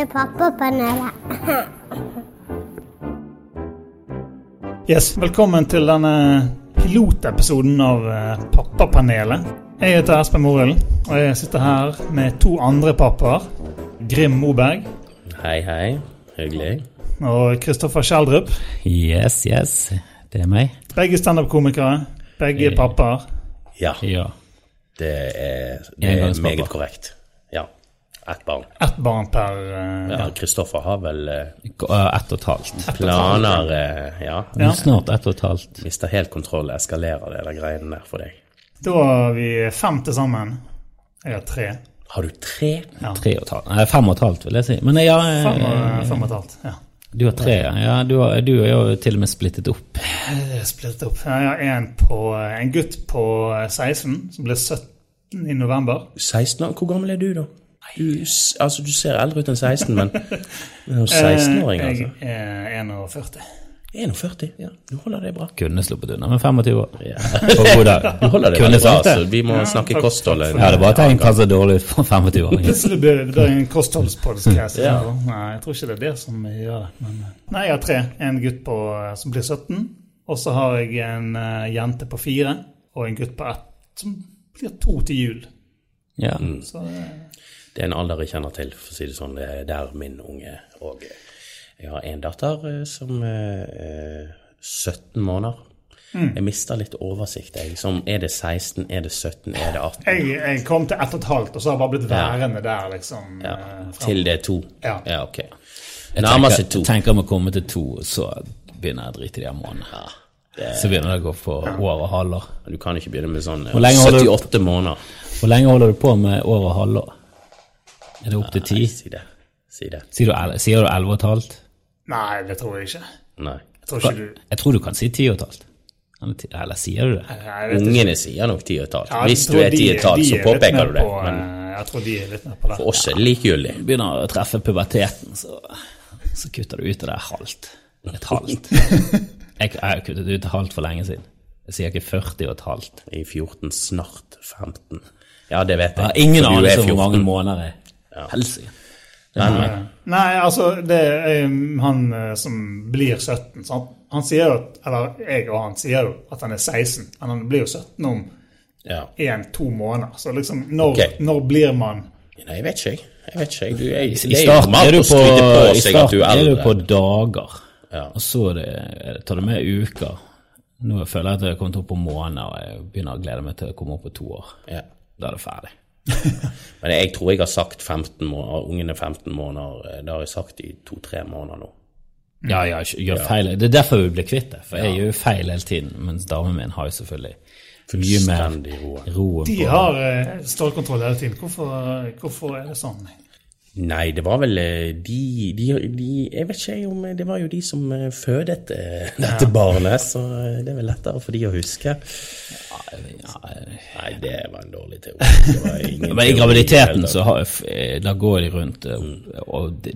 Til Pappapanelet. Yes, Velkommen til denne pilotepisoden av eh, Pappapanelet. Jeg heter Espen Morild, og jeg sitter her med to andre pappaer. Grim Moberg Hei, hei. Hyggelig. og Kristoffer Schjelderup. Yes, yes. Det er meg. Begge standup-komikere. Begge pappaer. Ja, Ja. det er, det er meget korrekt. Ja. Ett barn. Ett barn per uh, Ja, Kristoffer har vel Uh, Ett og et halvt. planer uh, Ja. Ja. Snart ett og et halvt. Mister helt kontroll, eskalerer det der greiene der for deg. Da har vi fem til sammen. Jeg har tre. Har du tre? Tre og et halvt. Nei, fem og et halvt, vil jeg si. Men ja, Fem og, fem og et halvt. Ja. du har tre. Ja, du, har, du er jo til og med splittet opp. Jeg er Splittet opp. Jeg har en, på, en gutt på 16 som ble 17 i november. 16 år? Hvor gammel er du, da? Du, altså, du ser eldre ut enn 16, men du er jo 16-åring, Eh, altså. Jeg er 41. 41? Ja, du holder det bra. Kunne sluppet unna med 25 år. Ja. God dag. Du holder det Kunne bra, altså. Vi må snakke takk- kosthold. Ja, det er bare tenk hva som er dårlig for 25-åringer. Plutselig blir det, det en kostholdspodcast. Ja. Nei, jeg tror ikke det er det som gjør det. Men, eh, nei, jeg har tre. En gutt på, eh, som blir 17. Og så har jeg en uh, jente på fire og en gutt på ett som blir to til jul. Ja. Så eh, Det er en alder jeg kjenner til, for å si det sånn. Det er der min unge og Jeg har en datter eh, som er eh, 17 måneder. Jeg mister litt oversikt. Jeg. Som er det 16, er det 17, er det 18? jeg, jeg kom til ett og et halvt, og så har jeg bare blitt værende der, liksom. Ja, eh, til det er to? Ja. ja ok. Nærmer seg tenker, Jeg tenker om å komme til to, så begynner jeg å drite i de månedene. Så begynner det å gå på år og halvår. Du kan ikke begynne med sånn eh, Hvor lenge holder du- 78 måneder. Hvor lenge holder du på med år og halvår? Er det opp til ti? Si det. Si det. Sier du, sier du elleve og et halvt? Nei, det tror jeg ikke. Nei. Jeg tror ikke du Jeg tror du kan si ti og et halvt. Eller, eller sier du det? Nei, jeg ikke. Ungene sier nok ti og et halvt. Ja, Hvis du er ti og et halvt, så er påpeker du det. på, Men eh, jeg tror de er litt med på det. for oss er det likegyldig. Begynner å treffe puberteten, så, så kutter du ut det der halvt. Et halvt. Jeg, har kuttet ut et halvt for lenge siden. Jeg sier ikke 40 og et halvt. I 14, snart 15. Ja, det vet Jeg Ja, ingen er anelse om hvor mange måneder det Helsike. Nei, nei. Altså, det er um, han eh, som blir 17, sant? Han sier jo, at- eller jeg og han sier jo at han er 16, men han blir jo 17 om Ja. en-to måneder. Så liksom, når, okay. når blir man Nei, jeg vet ikke, jeg. jeg, vet ikke. Du, jeg I det er starten er du på, på i starten er er du på dager, Ja. og så er det, tar det med uker. Nå føler jeg at jeg har kommet opp på måneder, og jeg begynner å glede meg til å komme opp på to år. Ja. Da er det ferdig. Men jeg tror jeg har sagt 15 måneder, ungen er 15 måneder. eh, Det har jeg sagt i to-tre måneder nå. Ja, ja, gjør feil. Det er derfor vi blir kvitt det, for jeg gjør jo feil hele tiden, mens damen min har jo selvfølgelig mye mer ro. De har eh, stålkontroll hele tiden. Hvorfor, hvorfor er det sånn? Nei, det var vel eh, de, de, de Jeg vet ikke om Det var jo de som eh, fødet dette dette barnet, så eh, det er vel lettere for de å huske. Nei, det var en dårlig teori. Det var ingen Men i graviditeten så har, da går de rundt mm. og de,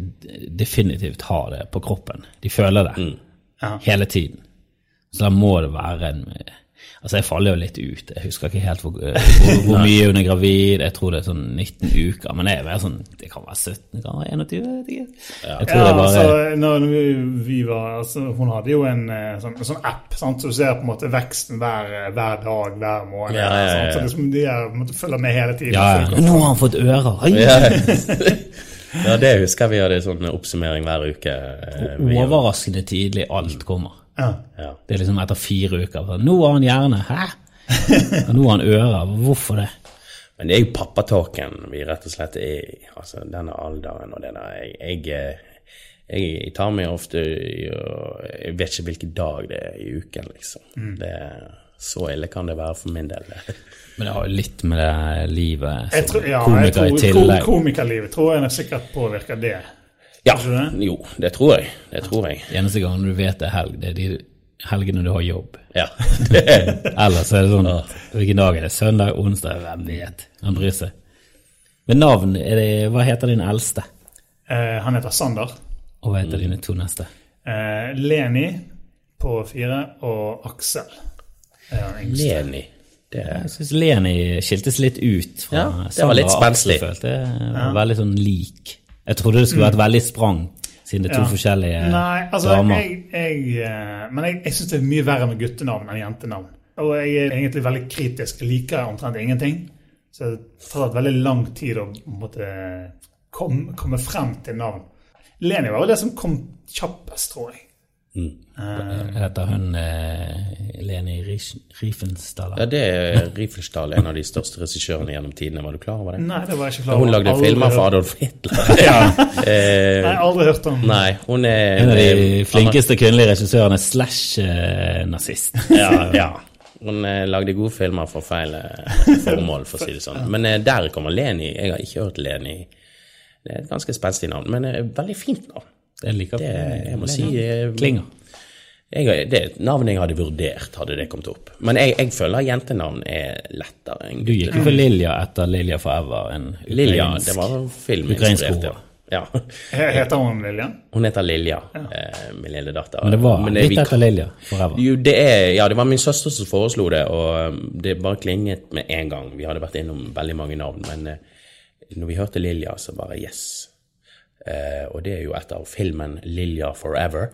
definitivt har det på kroppen. De føler det Ja. hele tiden. Så da må det være en Altså, jeg faller jo litt ut. Jeg husker ikke helt hvor, eh, hvor, hvor mye hun er gravid. Jeg tror det er sånn 19 uker. Men det, er mer sånn Det kan være 17, det kan være 21. Jeg ikke. Jeg tror Ja, det bare altså, når vi, vi var, altså, hun hadde jo en eh, sånn, sånn app, sant? så du ser på en måte veksten hver, eh, hver dag, hver måned. Ja, ja, ja, sant? Så liksom, de er, måtte følge med hele tiden. Ja, ja. Nå har han fått ører! Oi. Ja. ja, det husker jeg vi hadde sånn oppsummering hver uke. eh, Overraskende tidlig alt kommer. Ja. Ja. Det er liksom etter fire uker. Nå har han hjerne. Hæ? Og nå har han ører. Hvorfor det? Men det er jo pappatalken vi rett og slett er i. Altså denne alderen og denne Jeg, jeg, eh, jeg tar meg ofte i å- Jeg vet ikke hvilken dag det er i uken, liksom. Mm. Det er, så ille kan det være for min del. Men det har jo litt med det livet som tror, ja, jeg komiker tror, i tillegg. Komikerlivet tror jeg sikkert påvirker det. Ja, det? jo, det tror jeg. Det tror jeg. Eneste gang du vet det er helg, det er de helgene du har jobb. Ja. Ellers er det sånn Hvilken dag er det? Søndag? Onsdag? Hvem vet? Han bryr seg. Men navn, er det, hva heter din eldste? Eh, han heter Sander. Og hva heter dine to neste? Eh, Leni på fire og Aksel. Leni. Det Jeg syns Leni skiltes litt ut fra Ja, det var litt spenslig. Det var Veldig sånn lik. Jeg trodde det skulle vært veldig sprang, siden det er to Ja. forskjellige Nei, altså, damer. jeg, jeg, eh, men jeg, jeg syns det er mye verre med guttenavn enn jentenavn. Og jeg er egentlig veldig kritisk. Jeg liker omtrent ingenting. Så det har tatt veldig lang tid å måtte komme, komme frem til navn. Leni var jo det som kom kjappest, tror jeg. Heter hun eh, Leni Riefenstahl? Ja, det er Riefenstahl, en av de største regissørene gjennom tidene. Var du klar over det? Nei, det var jeg ikke klar over. hun lagde Aldri filmer hørt- for Adolf Hitler. Ja. Eh, Nei, aldri hørt om Nei, hun er En av de eh, flinkeste kvinnelige regissørene slash eh, nazist. Ja, ja. Hun eh, lagde gode filmer for feil eh, formål, for å si det sånn. Men eh, der kommer Leni. Jeg har ikke hørt Leni. Det er et ganske spenstig navn, men eh, veldig fint navn. Jeg liker Det, jeg må si eh, Klinger. jeg, Det er et navn jeg hadde vurdert, hadde det kommet opp. Men jeg, jeg føler jentenavn er lettere enn Du gikk jo for Lilja etter Lilja Forever. En Lilja, det var Ukrainsk filminspirert, ja. Heter hun Lilja? Hun heter Lilja, ja. min lille datter. Men det var eh, litt etter Lilja Forever. Jo, det er, ja, det var min søster som foreslo det, og um, det bare klinget med en gang. Vi hadde vært innom veldig mange navn, men eh, når vi hørte Lilja, så bare yes. Eh, og det er jo etter filmen Lilja Forever,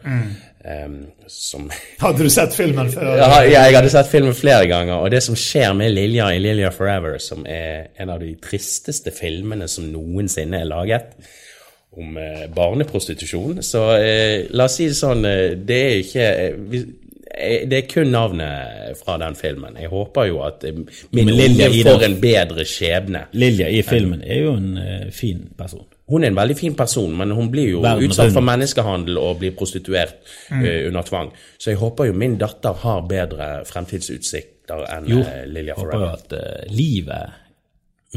eh, som Hadde du sett filmen før? ja, jeg hadde sett filmen flere ganger, og det som skjer med Lilja i Lilja Forever, som er en av de tristeste filmene som noensinne er laget om uh, barneprostitusjon, så uh, la oss si det sånn, det er ikke vi, det er kun navnet fra den filmen. Jeg håper jo at min Lilja får en bedre skjebne. Lilja i filmen er jo en fin person. Hun er en veldig fin person, men hun blir jo Verden utsatt for menneskehandel og blir prostituert eh, under tvang. Så jeg håper jo min datter har bedre fremtidsutsikter enn Jo, uh, Lilja håper jo at uh, livet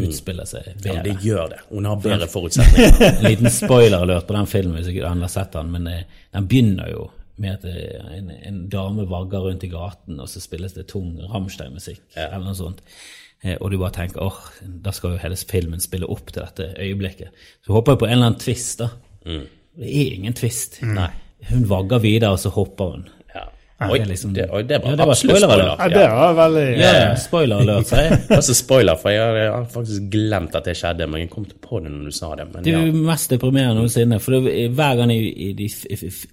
utspiller seg Ja, bedre. det gjør det. Hun har bedre forutsetninger. En liten spoiler-alert på den filmen, hvis ikke andre har sett den, men den begynner jo med at en, en dame vagger rundt i gaten, og så spilles det tung Rammstein-musikk, eller noe sånt. Eh, Og du bare tenker åh, da skal jo hele filmen spille opp til dette øyeblikket. Så håper jeg på en eller annen twist, da. Det er ingen twist. Nei. Hun vagger videre, og så hopper hun. Ja. det Oi, er liksom- det, oi, det var Ja, det var absolutt spoiler, spoiler. Ja, det var veldig Ja, ja, spoiler-alert, sier jeg. Det var så spoiler, for jeg har, faktisk glemt at det skjedde, men jeg kom på det når du sa det. Men Det er ja. jo mest deprimerende noensinne. For det, er- hver gang de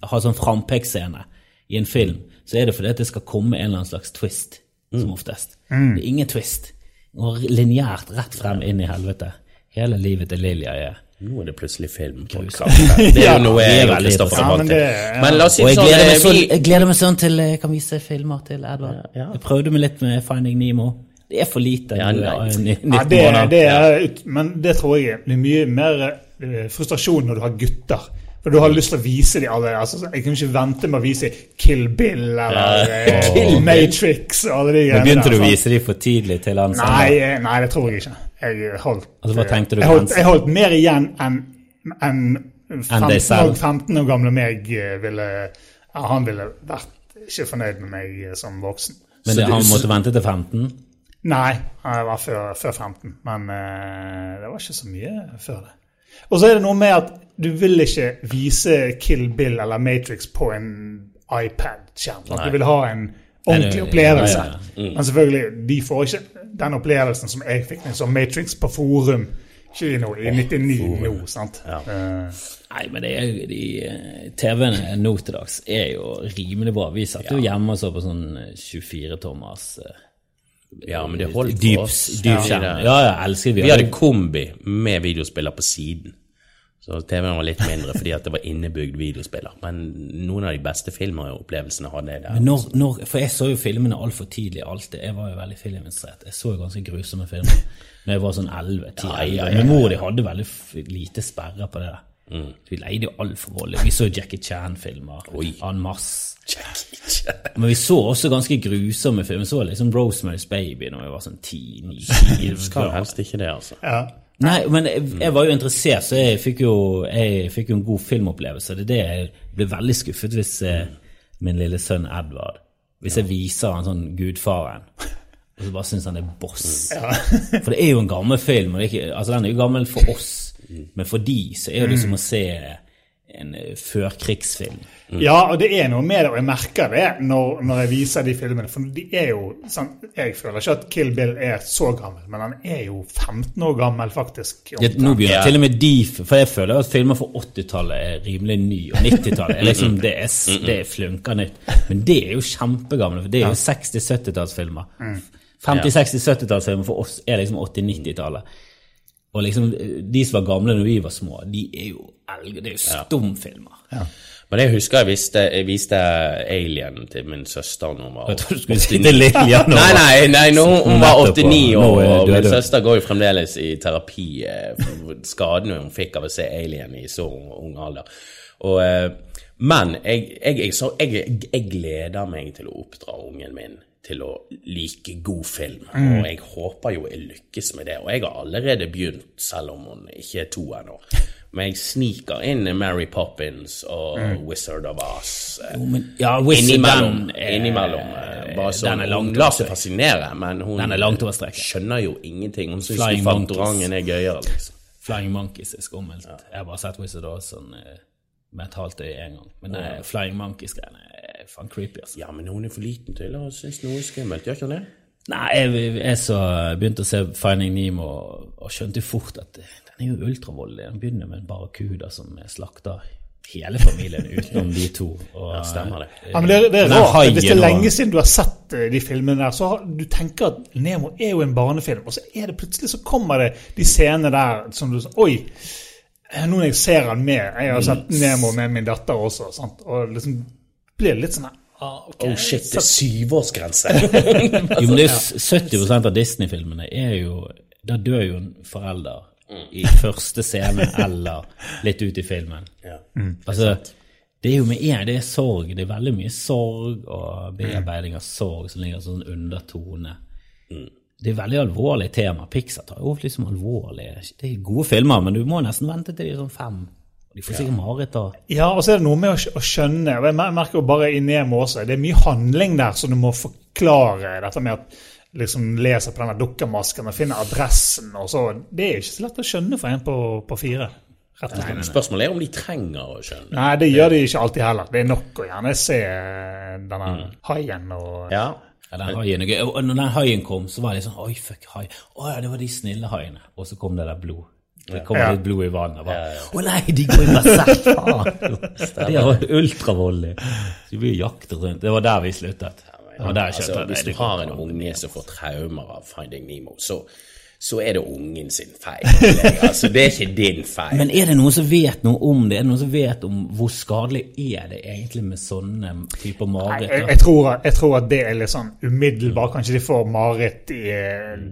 har sånn frampeksscene i en film, så er det fordi at det skal komme en eller annen slags twist, som oftest. Det er ingen twist. Og lineært rett frem inn i helvete. Hele livet til Lilja er Nå er det plutselig film. Det er Ja, jo noe er jeg og veldig Kristoffer er Ja, vant til. ja. Men la oss si jeg sånn, gleder, meg eh, sånn, vi, jeg gleder meg sånn til jeg kan vise filmer til Edvard. Ja, ja. Jeg prøvde meg litt med Finding Nemo. Det er for lite. Ja, nei. 19 Ja, det, det er, men det tror jeg blir mye mer eh, frustrasjon når du har gutter. For du har lyst til å vise dem alle. Altså, jeg kan ikke vente med å vise Kill Bill eller eh, Kill Matrix og alle de Men greiene Begynte du å vise dem for tidlig til han sa Nei, eh, nei, det tror jeg ikke. Jeg holdt, Altså, hva tenkte du jeg holdt, jeg holdt mer igjen enn Enn 15, deg selv? år- 15 år gamle meg eh, ville Han ville vært ikke fornøyd med meg eh, som voksen. Men det, han måtte vente til 15? Nei, jeg var før, før 15, men uh, det var ikke så mye før det. Og så er det noe med at du vil ikke vise Kill Bill eller Matrix på en iPad-skjerm. Du vil ha en ordentlig opplevelse. ja, ja, Men selvfølgelig, de får ikke den opplevelsen som jeg fikk med som Matrix på forum. Ikke i, noe, i 99 nå, sant. Uh. Nei, men det er, jo- de eh, TV-ene nå til dags er jo rimelig bra. Vi satt jo hjemme og så på sånn 24-tommers ja, men det holdt for oss. dyp Ja, Ja, ja, elsker vi. Vi hadde kombi med videospiller på siden. Så TV-en var litt mindre fordi at det var innebygd videospiller. Men noen av de beste filmeropplevelsene hadde jeg der. Men når, når, for jeg så jo filmene altfor tidlig alltid. Jeg var jo veldig filminstruert. Jeg så jo ganske grusomme filmer når jeg var sånn 11-10. Ja, ja, ja, Min mor og de hadde veldig lite sperrer på det der. Mm. Vi leide jo altfor voldelig. Vi så Jackie Chan-filmer en masse. Jackie Chan. Men vi så også ganske grusomme filmer. Vi så liksom Rosemary's Baby når vi var sånn 10-9 Skal helst ikke det, altså. ja. Nei, men jeg, jeg var jo interessert, så jeg fikk jo, jeg fikk jo en god filmopplevelse. Det er det jeg blir veldig skuffet hvis eh, min lille sønn Edvard Hvis jeg viser han sånn Gudfaren, og så bare syns han er boss. For det er jo en gammel film, og det ikke, altså den er jo gammel for oss, men for de så er det som å se en førkrigsfilm. førkrigsfilm. Ja, og det er noe med det, og jeg merker det når, når jeg viser de filmene. For de er jo sånn, Jeg føler ikke at Kill Bill er så gammel, men han er jo 15 år gammel, faktisk. Det, nå begynner Ja. til og med de For jeg føler at filmer fra 80-tallet er rimelig ny, og 90-tallet er liksom det er, s- det er flunka nytt. Men det er jo kjempegamle, for det er jo 60-70-tallsfilmer. 50-60-70-tallsfilmer for oss er liksom 80-90-tallet. Og liksom de som var gamle når vi var små, de er jo elger, det er jo stumfilmer. Men jeg husker jeg viste, jeg viste Alien til min søster når hun var Jeg tror du skulle si det litt igjen. nå. Nei, nei, nei, nå, hun var 89 og, og min søster går jo fremdeles i terapi eh, for skadene hun fikk av å se Alien i så ung, alder. Og, eh, men jeg, jeg, jeg, så, jeg, jeg gleder meg til å oppdra ungen min til å like god film, og jeg håper jo jeg lykkes med det. Og jeg har allerede begynt, selv om hun ikke er to ennå. Men jeg sniker inn Mary Poppins og Wizard of Oz. eh, Jo, men, ja, Wizard, Innimellom. den er- innimellom eh, bare så den er langt Hun lar seg fascinere, men hun Den er langt over streken. skjønner jo ingenting. Hun syns Fantorangen er gøyere, liksom. Flying Monkeys er skummelt. Jeg har bare sett Wizard of Oz sånn, eh, med et halvt øye en gang. Men eh, Flying Monkeys-greiene er faen creepy, altså. Ja, men hun er for liten til å synes noe er skummelt, gjør ikke hun det? Nei, jeg, jeg så begynte å se Finding Nemo og, og skjønte fort at den er jo ultravoldelig. Den begynner med en barrakuda som slakter hele familien utenom de to. Og, Ja, stemmer det. Ja, men det, det er rart. Hvis det er lenge siden du har sett eh, de filmene der, så har, du tenker at Nemo er jo en barnefilm, og så er det plutselig så kommer det de scenene der som du sånn Oi! eh, Nå når jeg ser han med Jeg har sett Nemo med min datter også, sant? og liksom blir det litt sånn ah, okay. Oh shit, det er syvårsgrense! Jo, men det er 70% av Disney-filmene er jo Da dør jo en forelder i første scene eller litt ut i filmen. ja. Altså, det er jo med en, det er sorg. Det er veldig mye sorg og bearbeiding av sorg som ligger sånn undertone. Det er veldig alvorlig tema. Pixar tar jo liksom alvorlig Det er gode filmer, men du må nesten vente til de er sånn fem. De får sikkert mareritt da. Ja, og så er det noe med å, skjønne og Jeg merker jo bare i Nemo også, det er mye handling der så du må forklare. Dette med at liksom leser på denne dukkemasken og finner adressen og så Det er jo ikke så lett å skjønne for en på, på fire. Rett og slett. Spørsmålet er om de trenger å skjønne. Nei, det gjør de ikke alltid heller. Det er nok å gjerne se denne denne haien og Ja. Ja, den haien. Og når den haien kom, så var det sånn Oi, fuck, hai. Å ja, det var de snille haiene. Og så kom det der blod. Det kommer Ja. litt blod i vannet. Å nei, de går i berserk! De er ultravoldelige. Så vi jakter rundt. Det var der vi sluttet. Der Altså, hvis du har en unge som får traumer av Finding Nemo, så, så er det ungen sin feil. Altså, det er ikke din feil. Men er det noen som vet noe om det? Er det noen som vet om hvor skadelig er det egentlig med sånne typer mareritt? jeg, jeg, jeg tror at det er litt sånn umiddelbart. Kanskje de får mareritt i eh,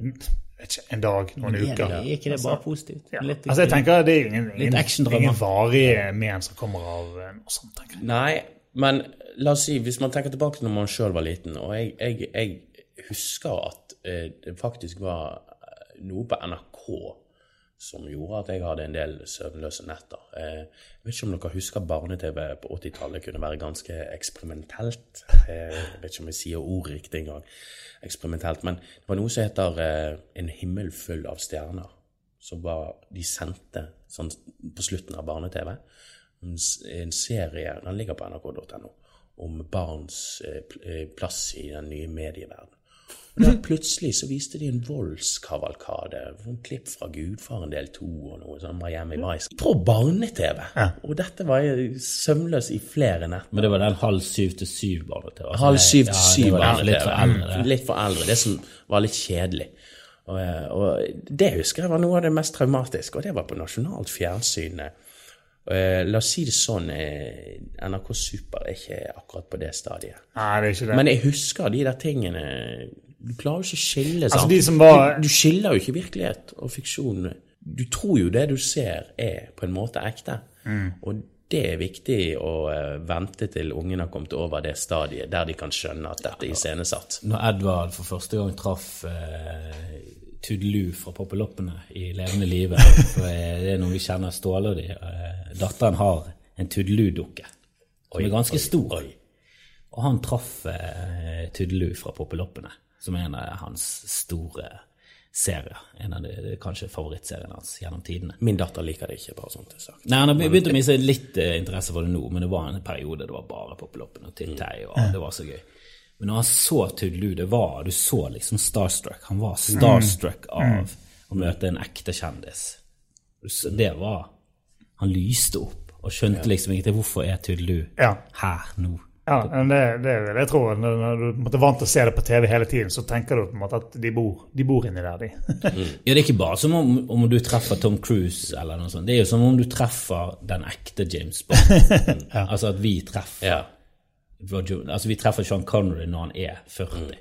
ikke, en dag, noen det, uker. er ikke det bare positivt? Ja. Litt- Altså, jeg tenker Det er ingen, ingen, ingen varige men som kommer av eh, noe sånt. tenker jeg. Nei, men la oss si, hvis man tenker tilbake til når man sjøl var liten, og jeg, jeg, jeg husker at eh, det faktisk var eh, noe på NRK som gjorde at jeg hadde en del søvnløse netter. Eh, jeg vet ikke om dere husker barne-TV på 80-tallet kunne være ganske eksperimentelt. Eh, jeg vet ikke om jeg sier ordet riktig engang. Eksperimentelt. Men det var noe som heter eh, En himmel full av stjerner. Som de sendte sånn på slutten av barne-TV en serie, den ligger på nrk.no, om barns pl- plass i den nye medieverdenen. Da plutselig så viste de en voldskavalkade, en klipp fra Gudfaren del 2 og noe sånn Miami Vice, på barne-TV. Og dette var jeg søvnløs i flere netter. Men det var den halv syv til syv bare til. Altså, Halv syv til syv barne-TV. Litt for eldre. det. Litt for eldre. Det som var litt kjedelig. Og, eh, og det husker jeg var noe av det mest traumatiske, og det var på nasjonalt fjernsyn. Eh, la oss si det sånn, eh, NRK Super er ikke akkurat på det stadiet. Nei, det er ikke det. Men jeg husker de der tingene Du klarer jo ikke å skille, sant? Altså, de som var- du, du skiller jo ikke virkelighet og fiksjon. Du tror jo det du ser er på en måte ekte. Mm. Og det er viktig å eh, vente til ungen har kommet over det stadiet der de kan skjønne at dette er iscenesatt. Når Edvard for første gang traff eh, Tudelu fra Poppeloppene i levende live eh, Det er noe vi kjenner Ståle og de. Eh, datteren har en Tudelu-dukke som er ganske stor. Og han traff eh, Tudelu fra Poppeloppene, som er en av hans store serier. En av de, kanskje favorittseriene hans gjennom tidene. Min datter liker det ikke, bare sånn til sagt. Nei, Han har begynt å miste litt eh, interesse for det nå, men det var en periode det var bare Poppeloppene og Tintei, og det var så gøy. Men når han så Tudelu, det var Du så liksom starstruck. Han var starstruck av å møte en ekte kjendis. Så- Det var Han lyste opp og skjønte liksom ikke hvorfor er Tudelu Ja. her nå. Ja, men det, det vil jeg tro. Når, du er vant til å se det på TV hele tiden, så tenker du på en måte at de bor, de bor inni der, de. Ja, det er ikke bare som om, om du treffer Tom Cruise eller noe sånt. Det er jo som om du treffer den ekte James Bond. Altså at vi treffer Ja. Altså vi treffer Sean Connery når han er 40,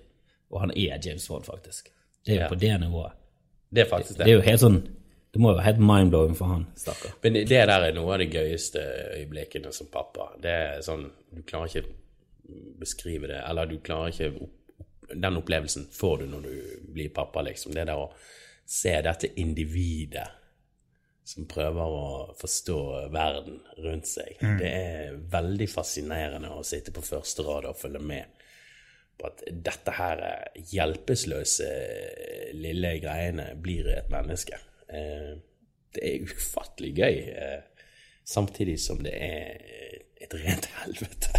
og han er James Bond, faktisk. Det er jo Ja. på det nivået. Det er faktisk det. Det er jo helt sånn Det må jo være helt mind-blowing for han, stakkar. Men det der er noe av de gøyeste øyeblikkene som pappa. Det er sånn Du klarer ikke beskrive det, eller du klarer ikke opp, Den opplevelsen får du når du blir pappa, liksom. Det der å se dette individet som prøver å forstå verden rundt seg. Det er veldig fascinerende å sitte på første rad og følge med på at dette her hjelpeløse lille greiene blir et menneske. Eh, Det er ufattelig gøy, eh, samtidig som det er et rent helvete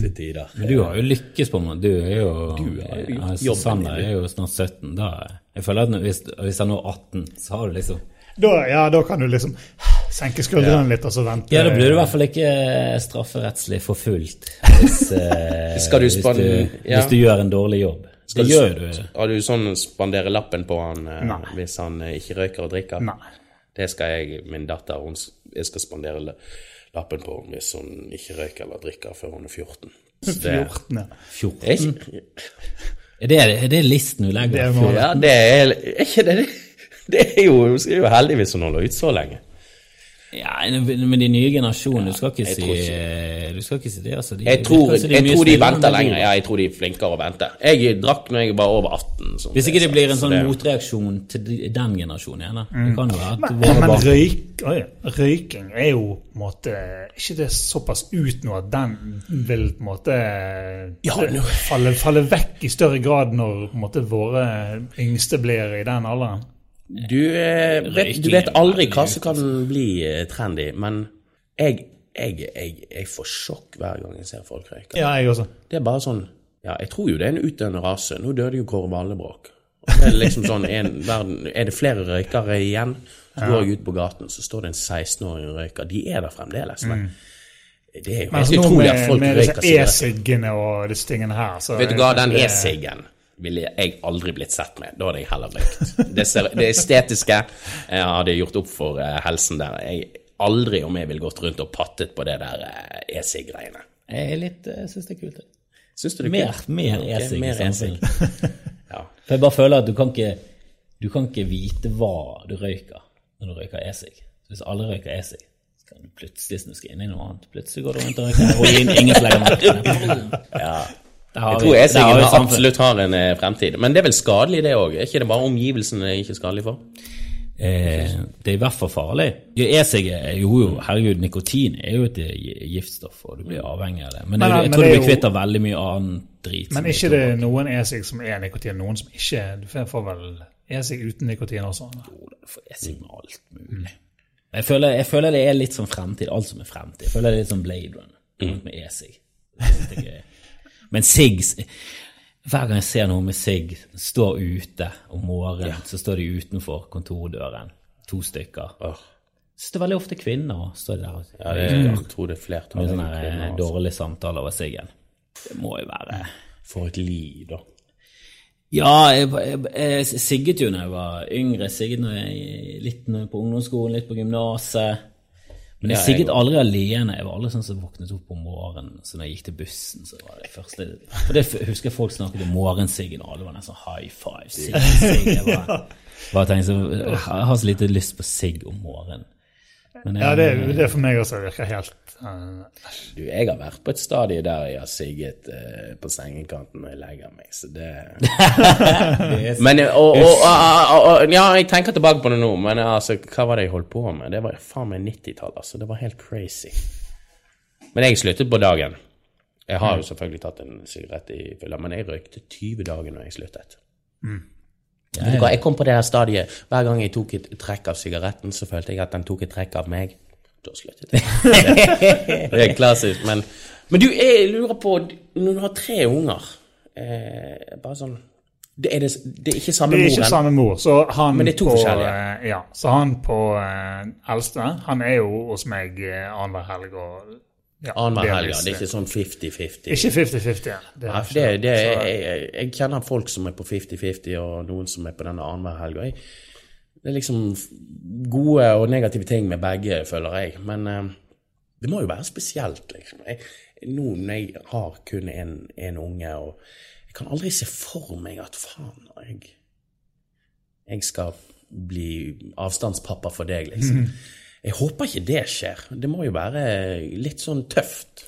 til tider. Men du har jo lykkes på meg. Du er jo Du jo Sander din, er jo snart 17. Da, jeg føler at hvis, hvis jeg nå er 18, så har du liksom Da, ja, da kan du liksom senke skuldrene litt og så vente. Ja, da blir du i hvert fall ikke strafferettslig forfulgt hvis, eh, Skal du hvis, du, ja. hvis du gjør en dårlig jobb. Skal det du- gjør du. Har du sånn spandere lappen på han eh, Nei. hvis han eh, ikke røyker og drikker? Nei. Det skal jeg, min datter, hun, jeg skal spandere lappen på henne hvis hun ikke røyker eller drikker før hun er 14. Så det, 14, ja. 14. er ikke, Er det, er det listen du legger? Det må, ja, det er, er ikke det, det er jo, hun er jo heldig hvis hun holder ut så lenge. Ja, men de nye generasjonene, du skal ikke si ikke. Du skal ikke si det, altså. De, Jeg tror, de, jeg tror de venter lenger. Ja, jeg tror de er flinkere å vente. Jeg drakk når jeg var over 18. Sånn Hvis ikke det blir en sånn det- motreaksjon til den generasjonen igjen, da. Mm. Det kan jo være at Men, våre men røyk, øy, røyking er jo på en måte ikke det såpass ut nå at den vil på en måte nå- falle, falle vekk i større grad når på en måte våre yngste blir i den alderen? Du, eh, vet, du vet aldri hva som kan bli eh, trendy, men jeg, jeg, jeg, jeg får sjokk hver gang jeg ser folk røyke. Ja, jeg også. Det er bare sånn Ja, jeg tror jo det er en utdøende rase. Nå døde jo Kåre Vallebrokk. Det er liksom sånn en, verden, Er det flere røykere igjen, så går jeg ut på gaten, så står det en 16-åring og røyker. De er der fremdeles. Men det er jo helt altså, utrolig at folk med røyker disse sigaretter. e-siggene og disse tingene her så Vet du hva, den e-siggen ville jeg aldri blitt sett med. Da hadde jeg heller røykt. Det, det estetiske jeg hadde gjort opp for eh, helsen der. Jeg, aldri om jeg ville gått rundt og pattet på det der eh, e-sigg-greiene. Jeg er litt syns det er kult. Syns du det er Mer, kult? mer esig. e-sigg mer e-sigg. Ja. For jeg bare føler at du kan ikke Du kan ikke vite hva du røyker når du røyker e-sigg. Så Hvis alle røyker e-sigg, så kan du plutselig snuske inn i noe annet. Plutselig går du rundt og røyker heroin, ingen legger merke til det. ja. Jeg tror samfunn. absolutt har en eh, fremtid. Men det er vel skadelig, det òg? Er ikke det bare omgivelsene er ikke skadelig for? Eh, det er i hvert fall farlig. Jo, E-sigg er jo, jo, herregud, nikotin er jo et eh, giftstoff, og du blir avhengig av det. Men, Men, jeg, men jeg tror det du er blir kvitt av veldig mye annen drit. Men er ikke det er noen e-sigg som er nikotin, noen som ikke Du får vel e-sigg uten nikotin også? Jo, du får e-sigg med alt mulig. Jeg føler, jeg føler det er litt som fremtid, alt som er fremtid. Jeg føler det er litt som Blade Runner, alt med e-sigg. Det er. Men sigg Hver gang jeg ser noe med sigg, står ute om morgenen, så står de utenfor kontordøren, to stykker. Oh. Så det er veldig ofte kvinner står de der Ja, det, jeg tror det er med flertallet sånne av kvinner, eh, altså. dårlige samtaler over siggen. Det må jo være For et liv, da. Ja, jeg, jeg, jeg sigget jo da jeg var yngre. Sigget når jeg, litt på ungdomsskolen, litt på gymnaset. Men jeg Ja, sikkert aldri alene. Jeg var aldri sånn som våknet opp om morgenen. Så når jeg gikk til bussen, så var det første For det husker jeg folk snakket om morgensiggen, og alle var nesten high five. Sigg, sigg. Jeg bare, bare tenkte så, jeg har så lite lyst på sigg om morgenen. Men jeg, Ja, det, det er for meg også virker helt uh, Du, jeg har vært på et stadie der jeg har sigget uh, på sengekanten når jeg legger meg, så det Men eh, og, og, og, og, og, Ja, jeg tenker tilbake på det nå, men altså, hva var det jeg holdt på med? Det var faen meg 90-tallet, altså. Det var helt crazy. Men jeg sluttet på dagen. Jeg har jo selvfølgelig tatt en sigarett i fylla, men jeg røykte 20 dager når jeg sluttet. Hva, Jeg kom på det her stadiet Hver gang jeg tok et trekk av sigaretten, så følte jeg at den tok et trekk av meg. Da sluttet jeg. det er klassisk. Men, men du, jeg lurer på Når du har tre unger eh, Bare sånn det er, det, det er ikke samme mor? Det er ikke samme mor. Så han Men det er to på, forskjellige. eh, Ja, så han på eh, eldste, han er jo hos meg eh, annenhver helg. og ja, Annenhver helg. Det er ikke sånn 50-50. Ikke 50-50. ja. Det er det, det, er, jeg, jeg, jeg kjenner folk som er på 50-50, og noen som er på denne annenhver helg. Det er liksom gode og negative ting med begge, føler jeg. Men eh, det må jo være spesielt, liksom. Jeg, nå når jeg har kun én unge, og jeg kan aldri se for meg at faen, jeg, jeg skal bli avstandspappa for deg, liksom. Jeg håper ikke det skjer. Det må jo være litt sånn tøft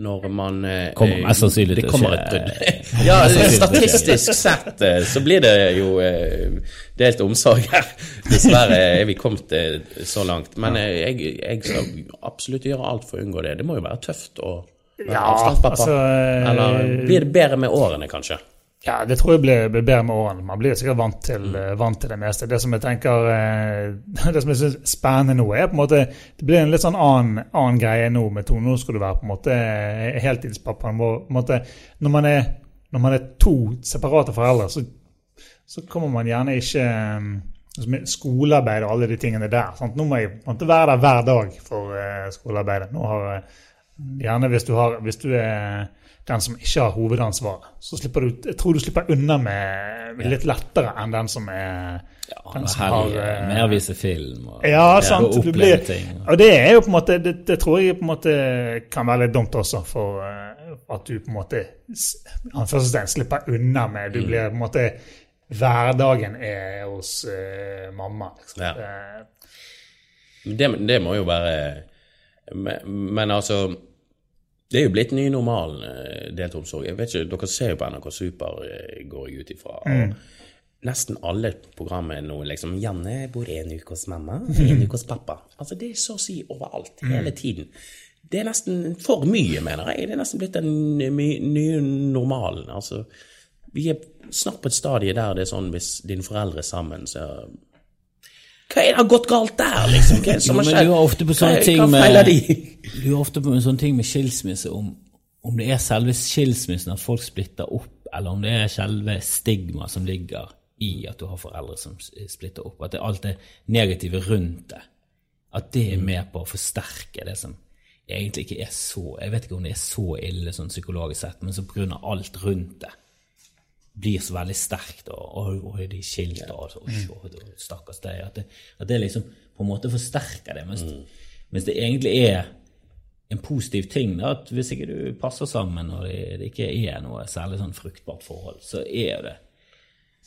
når man eh, Kommer mest sannsynlig det kommer et brudd. Ja, statistisk sett eh, så blir det jo eh, delt omsorg her. Dessverre er vi kommet eh, så langt. Men eh, jeg, jeg skal absolutt gjøre alt for å unngå det. Det må jo være tøft å være Ja, avstandspappa. altså, eh, Eller blir det bedre med årene, kanskje? Ja, det tror jeg blir, blir bedre med årene. Man blir sikkert vant til, Mm. eh, vant til det meste. Det som jeg tenker eh, Det som jeg synes er spennende nå, er på en måte Det blir en litt sånn annen, annen greie nå med to. Nå skal du være på en måte eh, heltidspappa. På en måte, når, man er, når man er to separate foreldre, så, så kommer man gjerne ikke altså med Skolearbeid og alle de tingene der. Sant? Nå må jeg måtte være der hver dag for skolearbeidet. Nå har Gjerne hvis du, har, hvis du er den som ikke har hovedansvaret. Så slipper du, jeg tror du slipper unna med litt lettere enn den som er den som har, eh, Mer vise film og, Ja, sant. og oppleve blir, ting. og det er jo på en måte det, det tror jeg på en måte kan være litt dumt også, for eh, at du på en måte anførselstegn slipper unna med Du blir på en måte Hverdagen er hos uh, mamma. Liksom. Ja. Det, det må jo være men, men altså Det er jo blitt ny normal, eh, delt omsorg. Jeg vet ikke, Dere ser jo på NRK Super, eh, går jeg ut ifra. Mm. Nesten alle programmer nå liksom 'Janne bor en uke hos mamma, en uke hos pappa'. Altså Det er så å si overalt, hele tiden. Det er nesten for mye, mener jeg. Det er nesten blitt den nye normalen. Altså, vi er snart på et stadie der det er sånn hvis dine foreldre er sammen, så Hva er det har gått galt der, liksom? Hva er det som har skjedd? du har ofte på sånne ting med? Du er ofte på en sånn ting med skilsmisse om, om det er selve skilsmissen at folk splitter opp, eller om det er selve stigma som ligger i at du har foreldre som splitter opp. At det alt det negative rundt det. At det er med på å forsterke det som egentlig ikke er så Jeg vet ikke om det er så ille sånn psykologisk sett, men så av alt rundt det blir så veldig sterkt, og, og, de skilte og, og, og, og stakkars deg. At det, at det liksom på en måte forsterker det. Mens, mens det egentlig er en positiv ting. Da, at Hvis ikke du passer sammen og det, det ikke er noe særlig sånn fruktbart forhold, så er det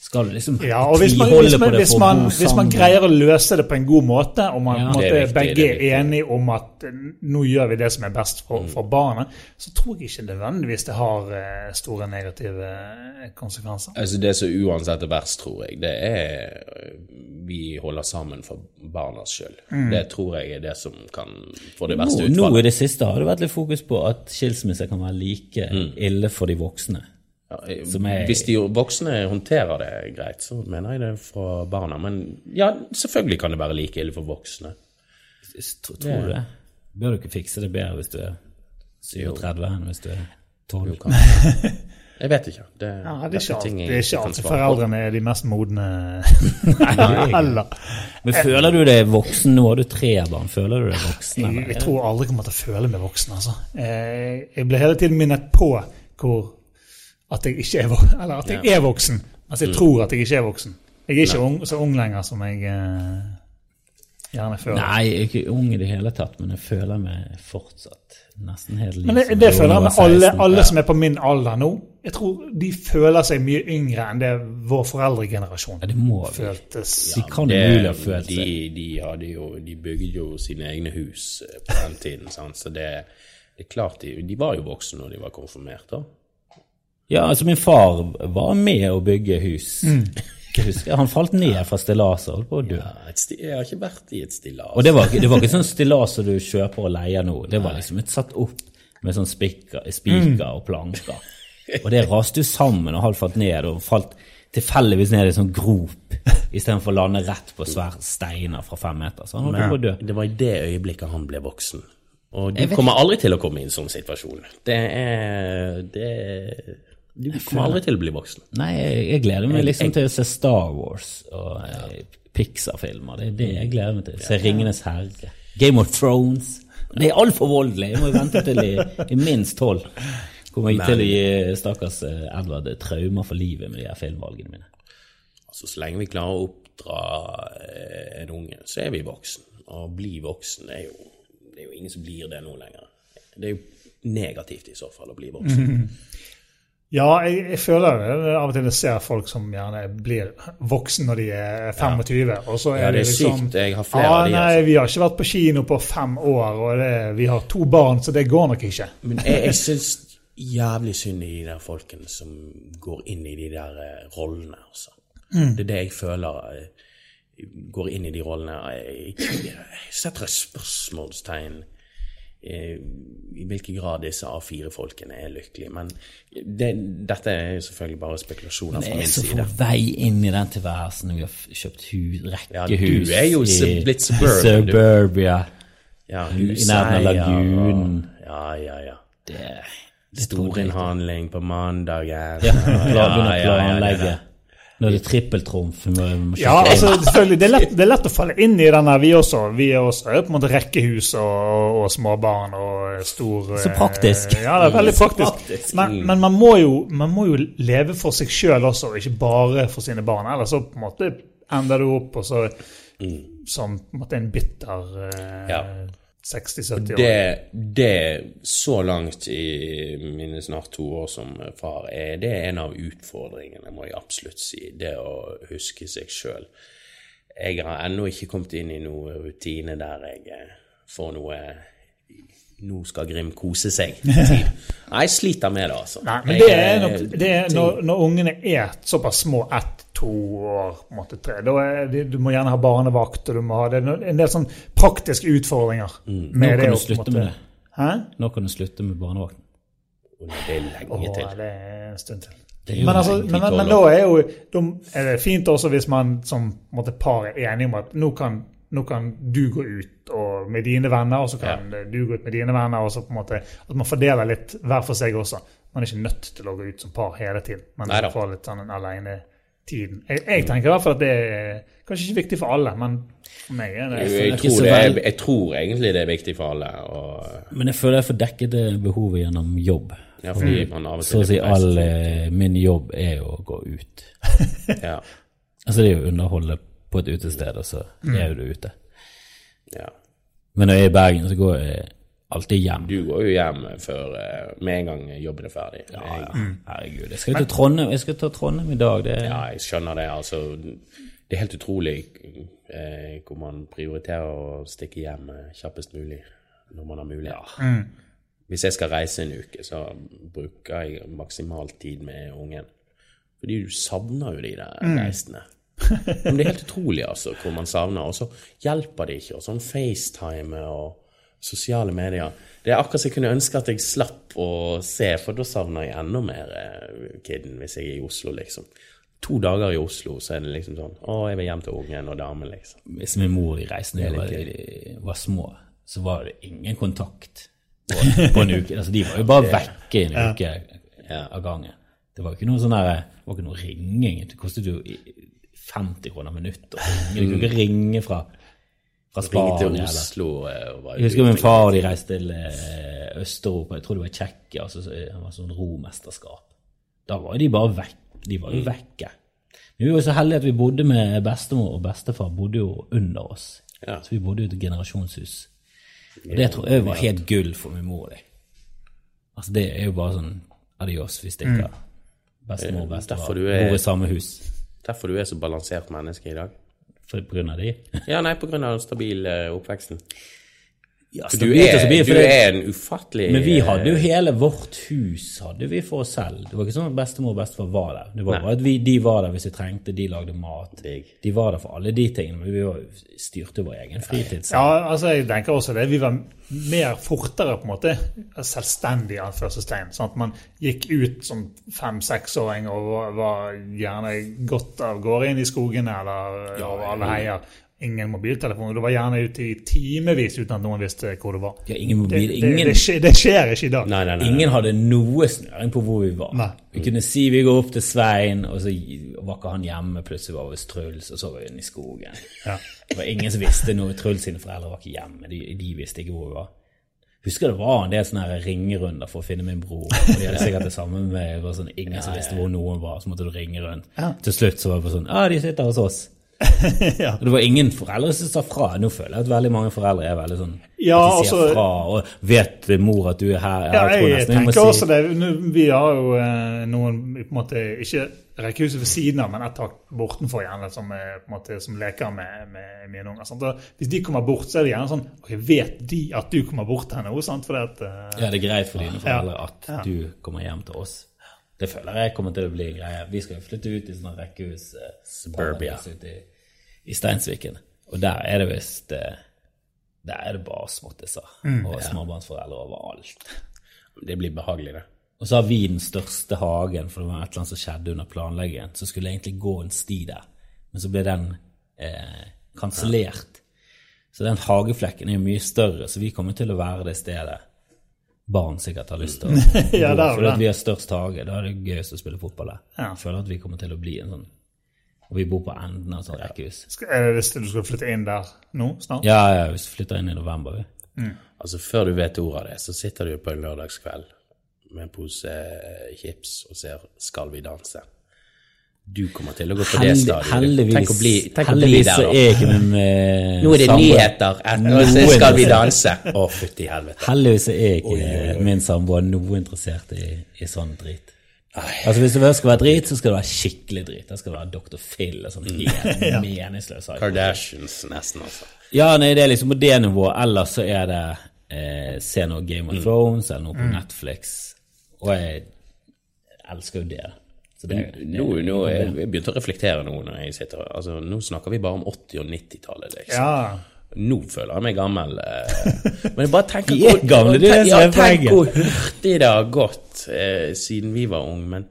Skal du liksom Ja, og hvis man, hvis man, hvis man, hvis man greier å løse det på en god måte, og man Ja, måte, er viktig, begge er er, enige om at eh, nå gjør vi det som er best for, for barnet, så tror jeg ikke nødvendigvis det har eh, store negative eh, konsekvenser. Altså Det som uansett er verst, tror jeg, det er vi holder sammen for barnas skyld. Det tror jeg er det som kan få det verste utfallet. nå i det siste har det vært litt fokus på at skilsmisser kan være like ille for de voksne. Er- Hvis de voksne håndterer det greit, så mener jeg det fra barna. Men ja, selvfølgelig kan det være like ille for voksne. Tror, tror du det? Bør du ikke fikse det bedre hvis du er 37 enn hvis du er 12? Jeg vet ikke. Det, Ja, det er ikke, alt, ting jeg det er ikke alltid foreldrene er de mest modne heller. Men føler du deg voksen? Nå har du tre barn. Føler du deg voksen? Jeg, jeg tror aldri jeg kommer til å føle meg voksen. Altså. Eh, Jeg blir hele tiden minnet på hvor at jeg ikke er, eller at jeg er voksen. Altså jeg tror at jeg ikke er voksen. Jeg er ikke ung, så ung lenger som jeg eh, gjerne føler. Nei, jeg er ikke ung i det hele tatt, men jeg føler meg fortsatt nesten helt lik Men det, det føler jeg med alle, alle som er på min alder nå. Jeg tror de føler seg mye yngre enn det vår foreldregenerasjon Ja, det må vi. føltes. De kan Det- mulig ha følt seg de, de, jo, de bygde jo sine egne hus eh, på den tiden, sant? så det, det er klart de, de var jo voksne når de var konfirmert. da. Ja, altså min far var med å bygge hus. Mm. Jeg husker, Han falt ned fra stillaset og holdt på å dø. Ja, jeg har ikke vært i et stillas. Og det var, det var ikke sånn stillas som du kjøper og leier nå. Det var liksom et satt opp med sånn spiker, spiker Mm. og planker. Og det raste jo sammen og halvt falt ned og falt tilfeldigvis ned i en sånn grop istedenfor å lande rett på svære steiner fra fem meter. Så han holdt på å dø. Det var i det øyeblikket han ble voksen. Og du kommer aldri til å komme i en sånn situasjon. Det er det, Du kommer aldri til å bli voksen. Nei, jeg, jeg gleder meg liksom til å se Star Wars og ja. Pixar-filmer. Det er det jeg gleder meg til. Se Ringenes herre. Game of Thrones. Det er altfor voldelig. Jeg må jo vente til i, i minst tolv. Kommer jeg til å gi stakkars eh, Edvard traumer for livet med de her filmvalgene mine. Altså, Så lenge vi klarer å oppdra eh, en unge, så er vi voksen. Å bli voksen det er jo Det er jo ingen som blir det nå lenger. Det er jo negativt i så fall å bli voksen. Ja, jeg, jeg føler det av og til jeg ser folk som gjerne blir voksen når de er 25. Og så er Ja, det er liksom, sykt. Jeg har flere ja, av de, Nei, altså. vi har ikke vært på kino på fem år, og det, vi har to barn, så det går nok ikke. Men jeg, jeg syns jævlig synd i de der folkene som går inn i de der eh, rollene, altså. Det er det jeg føler eh, går inn i de rollene. Jeg, jeg setter et spørsmålstegn i hvilken grad disse A4-folkene er lykkelige. Men det, dette er jo selvfølgelig bare spekulasjoner fra min side. Vi er så på vei inn i den tilværelsen vi har kjøpt hus, Ja, rekkehus du er jo i blitt suburban. Suburbia. Ja, I nærheten av lagunen. Ja, ja, ja. Det, det Storinnhandling på mandagen. Ja, ja, ja, ja, ja, ja, ja, ja, Ja, sjekke altså inn. selvfølgelig, det er, lett, det er lett å falle inn i den der, vi også. Vi er også er på en måte rekkehus og, og småbarn og stor Så praktisk. eh, Ja, det er veldig praktisk. praktisk. Men, men man, må jo, man må jo leve for seg sjøl også, og ikke bare for sine barn. Ellers så på en måte ender du opp og så, som på en måte en bitter eh, Ja. 60-70 år. Det, det så langt i mine snart to år som far, er det en av utfordringene, må jeg absolutt si. Det å huske seg sjøl. Jeg har ennå ikke kommet inn i noen rutine der jeg får noe Nå skal Grim kose seg. Nei, jeg sliter med det, altså. Nei, men det er, eh, nok, det er når, når ungene er såpass små, ett, to år, på måte tre, da er det, du må gjerne ha barnevakt, og du må ha det, en del sånn praktiske utfordringer. Mm. Nå kan det du slutte med det. Hæ? Nå kan du slutte med barnevakten. Det er lenge til. Åh, det er en stund til. Men, altså, men, men, men da er jo da er det fint også hvis man som på måte, par er enige om at nå kan, nå kan du gå ut og, med dine venner, og så kan du gå ut med dine venner. og så på en måte At man fordeler litt hver for seg også. Man er ikke nødt til å gå ut som par hele tiden. Man Neida. får litt sånn en alenetiden. Jeg, jeg tenker i hvert fall at det er kanskje ikke viktig for alle, men for meg er det Jeg, jeg, tror det er, jeg tror egentlig det er viktig for alle. Og, Men jeg føler jeg får dekket det behovet gjennom jobb. ja, fordi man av og til Så å si all eh, min jobb er å gå ut. Ja, Altså det er jo å underholde på et utested, og så er jo du ute. ja. Men når jeg er i Bergen, så går jeg alltid hjem. Du går jo hjem før eh, med en gang jobben er ferdig. Ja, ja. Mm. Herregud. Jeg skal til Trondheim, jeg skal ta Trondheim i dag. Det, Ja, jeg skjønner det. Altså, det er helt utrolig eh, hvor man prioriterer å stikke hjem eh, kjappest mulig når man har mulighet. Hvis jeg skal reise en uke, så bruker jeg maksimalt tid med ungen. Fordi du savner jo de der reisene. Men det er helt utrolig altså, hvor man savner. Og så hjelper det ikke. Og sånn FaceTime og sosiale medier. Det er akkurat som jeg kunne ønske at jeg slapp å se, for da savner jeg enda mer eh, kiden hvis jeg er i Oslo, liksom. To dager i Oslo, så er det liksom sånn Å, jeg vil hjem til ungen og damen, liksom. Hvis min mor de reiste da var, var små, så var det ingen kontakt på, på en uke. Altså, de var jo bare vekke i en uke av gangen. Det var ikke noe sånn der, det var ikke noe ringing. Det kostet jo i- 50 kroner minuttet. Du kunne ikke ringe fra, fra Ringe til Oslo eh, Jeg husker min far de reiste til Øst-Europa, jeg tror det var Tsjekkia, altså, så det var sånn romesterskap. Da var de bare vekk. De var jo Mm. vekke. Men vi var jo så heldige at vi bodde med bestemor og bestefar bodde jo under oss. Ja. Så vi bodde jo i et generasjonshus. Og det tror jeg var helt gull for min mor. Det. Altså det er jo bare sånn adios, vi stikker. Bestemor og Eh, bestefar bor i samme hus. Derfor du er så balansert menneske i dag. For på grunn av de. Ja, nei, på grunn av den stabile oppveksten. Ja, Du er, du for det- er en ufattelig Men vi hadde jo hele vårt hus hadde vi for oss selv. Det var ikke sånn at bestemor og bestefar var der. Det var bare at vi, De var der hvis vi trengte, de lagde mat. De var der for alle de tingene, men vi var, styrte vår egen fritid. selv. Ja, altså jeg tenker også det. Vi var mer fortere på en måte selvstendige, i anførselstegn. Sånn at man gikk ut som fem-seksåring og var, var gjerne godt av gårde inn i skogene eller over alle heier. Ingen mobiltelefon. Du var gjerne ute i timevis uten at noen visste hvor du var. Ja, ingen Det, mobil, det, ingen, det, skjer, det skjer ikke i dag. Nei, nei, nei. ingen hadde noe snøring på hvor vi var. Nei. Vi kunne si vi går opp til Svein, og så var ikke han hjemme. Plutselig var vi hos Truls, og så var vi inne i skogen. Ja. Det var ingen som visste noe. Truls sine foreldre var ikke hjemme. De, de visste ikke hvor vi var. Husker det var en del sånne her ringerunder for å finne min bror. Og de hadde sikkert det samme med. Det var sånn, ingen som visste hvor noen var, så måtte du ringe rundt. Til slutt så var det bare sånn Ja, de sitter hos oss. Ja. Det var ingen foreldre som sa fra. Nå føler jeg at veldig mange foreldre er veldig sånn Ja, at de sier altså- fra. Og vet mor at du er her? Ja, jeg, jeg jeg tenker tenker også si- det. Vi har jo eh, noen på en måte, ikke rekkehuset ved siden av, men ett tak bortenfor gjerne, som, er, på en måte, som leker med, med mine unger. Sant? Og hvis de kommer bort, så er det gjerne sånn ok, Vet de at du kommer bort her nå? Sant? Fordi at, eh, Ja, det er greit for dine foreldre at Ja. du kommer hjem til oss. Det føler jeg kommer til å bli greie. Vi skal jo flytte ut i sånne rekkehus eh, Suburbia. i, i Steinsviken. Og der er det visst eh, Der er det bare småttiser Mm. og småbarnsforeldre overalt. Det blir behagelig, det. Og så har vi den største hagen, for det var et eller annet som skjedde under planleggingen. Så skulle det egentlig gå en sti der, men så ble den eh, kansellert. Så den hageflekken er jo mye større, så vi kommer til å være det stedet barn sikkert har lyst til å Ja, gå, fordi at vi har størst hage. Da er det gøyest å spille fotball der. Ja. Jeg føler at vi kommer til å bli en sånn Og vi bor på enden av et sånt rekkehus. er det visst du skal flytte inn der nå snart? Ja, ja, vi flytter inn i november, vi. Altså, før du vet ordet av det, så sitter du på en lørdagskveld med en pose eh, chips og ser Skal vi danse. Du kommer til å gå på det stadiet. Heldigvis, Tenk å bli, tenk å bli der, da. er ikke noen, eh, Nå er det samboer- nyheter. Og så skal vi danse. Å, fytti helvete. Heldigvis er ikke eh, min samboer noe interessert i, i sånn drit. Altså Hvis det skal være drit, så skal det være skikkelig drit. Da skal det være Dr. Phil og sånn helt meningsløs. sak. Kardashians, nesten, altså. Ja, nei, det er liksom på det nivået. Ellers så er det eh, se noe Game of Thrones eller noe på Netflix. Og jeg elsker jo det. Så det, det Nå, nå er jeg begynt å reflektere nå når jeg sitter altså, Nå snakker vi bare om 80- og 90-tallet, liksom. Ja. Nå føler jeg meg gammel. eh. Men jeg bare tenker er hvor- gamle, ja, Tenk hvor hurtig det har gått eh, siden vi var unge. Men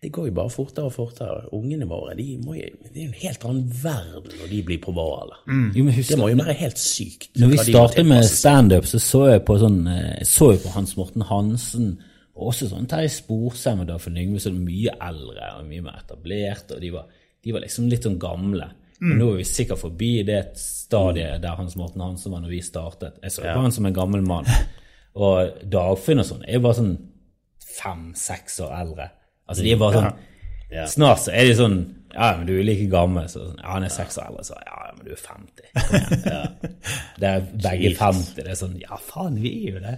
det går jo bare fortere og fortere. Ungene våre de må jo, det er en helt annen verden når de blir på vår men Det må jo være helt sykt. Når vi startet med standup, så så jeg på sånn så jeg på Hans Morten Hansen, og også sånn Terje Sporsem og Dagfinn Lyngve, som er mye eldre og mye mer etablert, og de var, de var liksom litt sånn gamle. Men nå er vi sikkert forbi det stadiet der Hans Morten Hansen var når vi startet. Jeg så på han som en gammel mann. Og Dagfinn og sånn er jo bare sånn fem-seks år eldre. Altså de er bare sånn Ja. Snart så er de sånn Ja, men du er like gammel. Så, sånn, ja, han er seks år eldre. Så ja, ja, men du er 50. Kom igjen. Ja. Det er begge 50. Det er sånn Ja, faen, vi er jo det.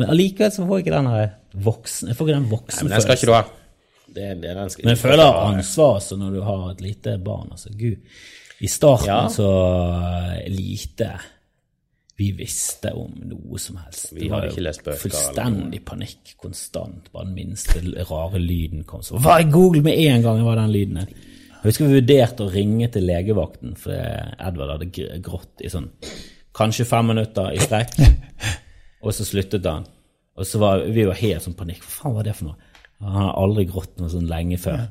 Men allikevel så får jeg ikke den her voksen Jeg får ikke den Nei, men den skal ikke du ha. Det, det, den skal, Men jeg føler ansvar altså, når du har et lite barn. Altså, gud. I starten Ja. så lite vi visste om noe som helst. Vi hadde ikke lest bøker eller Fullstendig panikk konstant. Bare den minste rare lyden kom. Så var jeg Google med en gang hva den lyden. Jeg husker vi vurderte å ringe til legevakten, for Edvard hadde grått i sånn kanskje fem minutter i strekk, og så sluttet han. Og så var vi var helt sånn panikk. Hva faen var det for noe? Han har aldri grått noe sånn lenge før.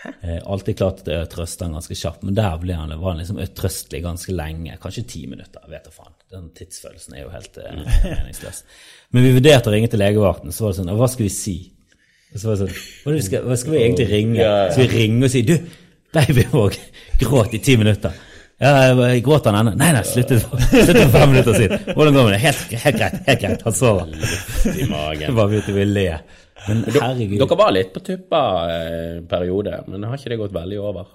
Eh, alltid klart å trøste han ganske kjapt, men der ble han, var han liksom utrøstelig ganske lenge. Kanskje ti minutter, vet da faen. Den tidsfølelsen er jo helt eh, meningsløs. Men vi vurderte å ringe til legevakten, så var det sånn Hva skal vi si? Og så var det sånn Hva, skal, hva skal vi egentlig ringe? Skal vi ringe og si Du, babyen vår gråt i ti minutter. Ja, jeg gråter han ennå? Nei, nei, sluttet for, sluttet for fem minutter siden. Hvordan går det? Helt, helt greit, helt greit. Han sover. i magen. Bare begynte vi å le. Men herregud. Dere var litt på tuppa en periode, men har ikke det gått veldig over?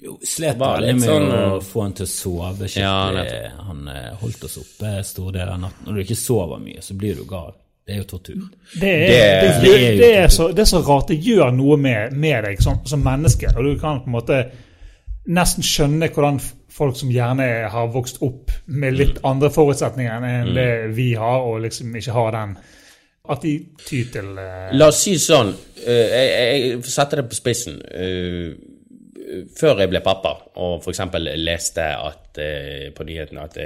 Jo, slet veldig med sånn, å eh, få han til å sove skikkelig. Ja, han eh, holdt oss oppe store deler av natten. Når du ikke sover mye, så blir du gal. Det er jo tortur. Det er, Det- det, det det, er jo er så, det er så rart. Det gjør noe med, med deg som, som menneske. Og du kan på en måte nesten skjønne hvordan folk som gjerne har vokst opp med litt andre forutsetninger enn det vi har, og liksom ikke har den At de tyr til uh... La oss si sånn, uh, jeg, jeg setter det på spissen. Uh, Før jeg ble pappa, og f.eks. leste at, på nyhetene at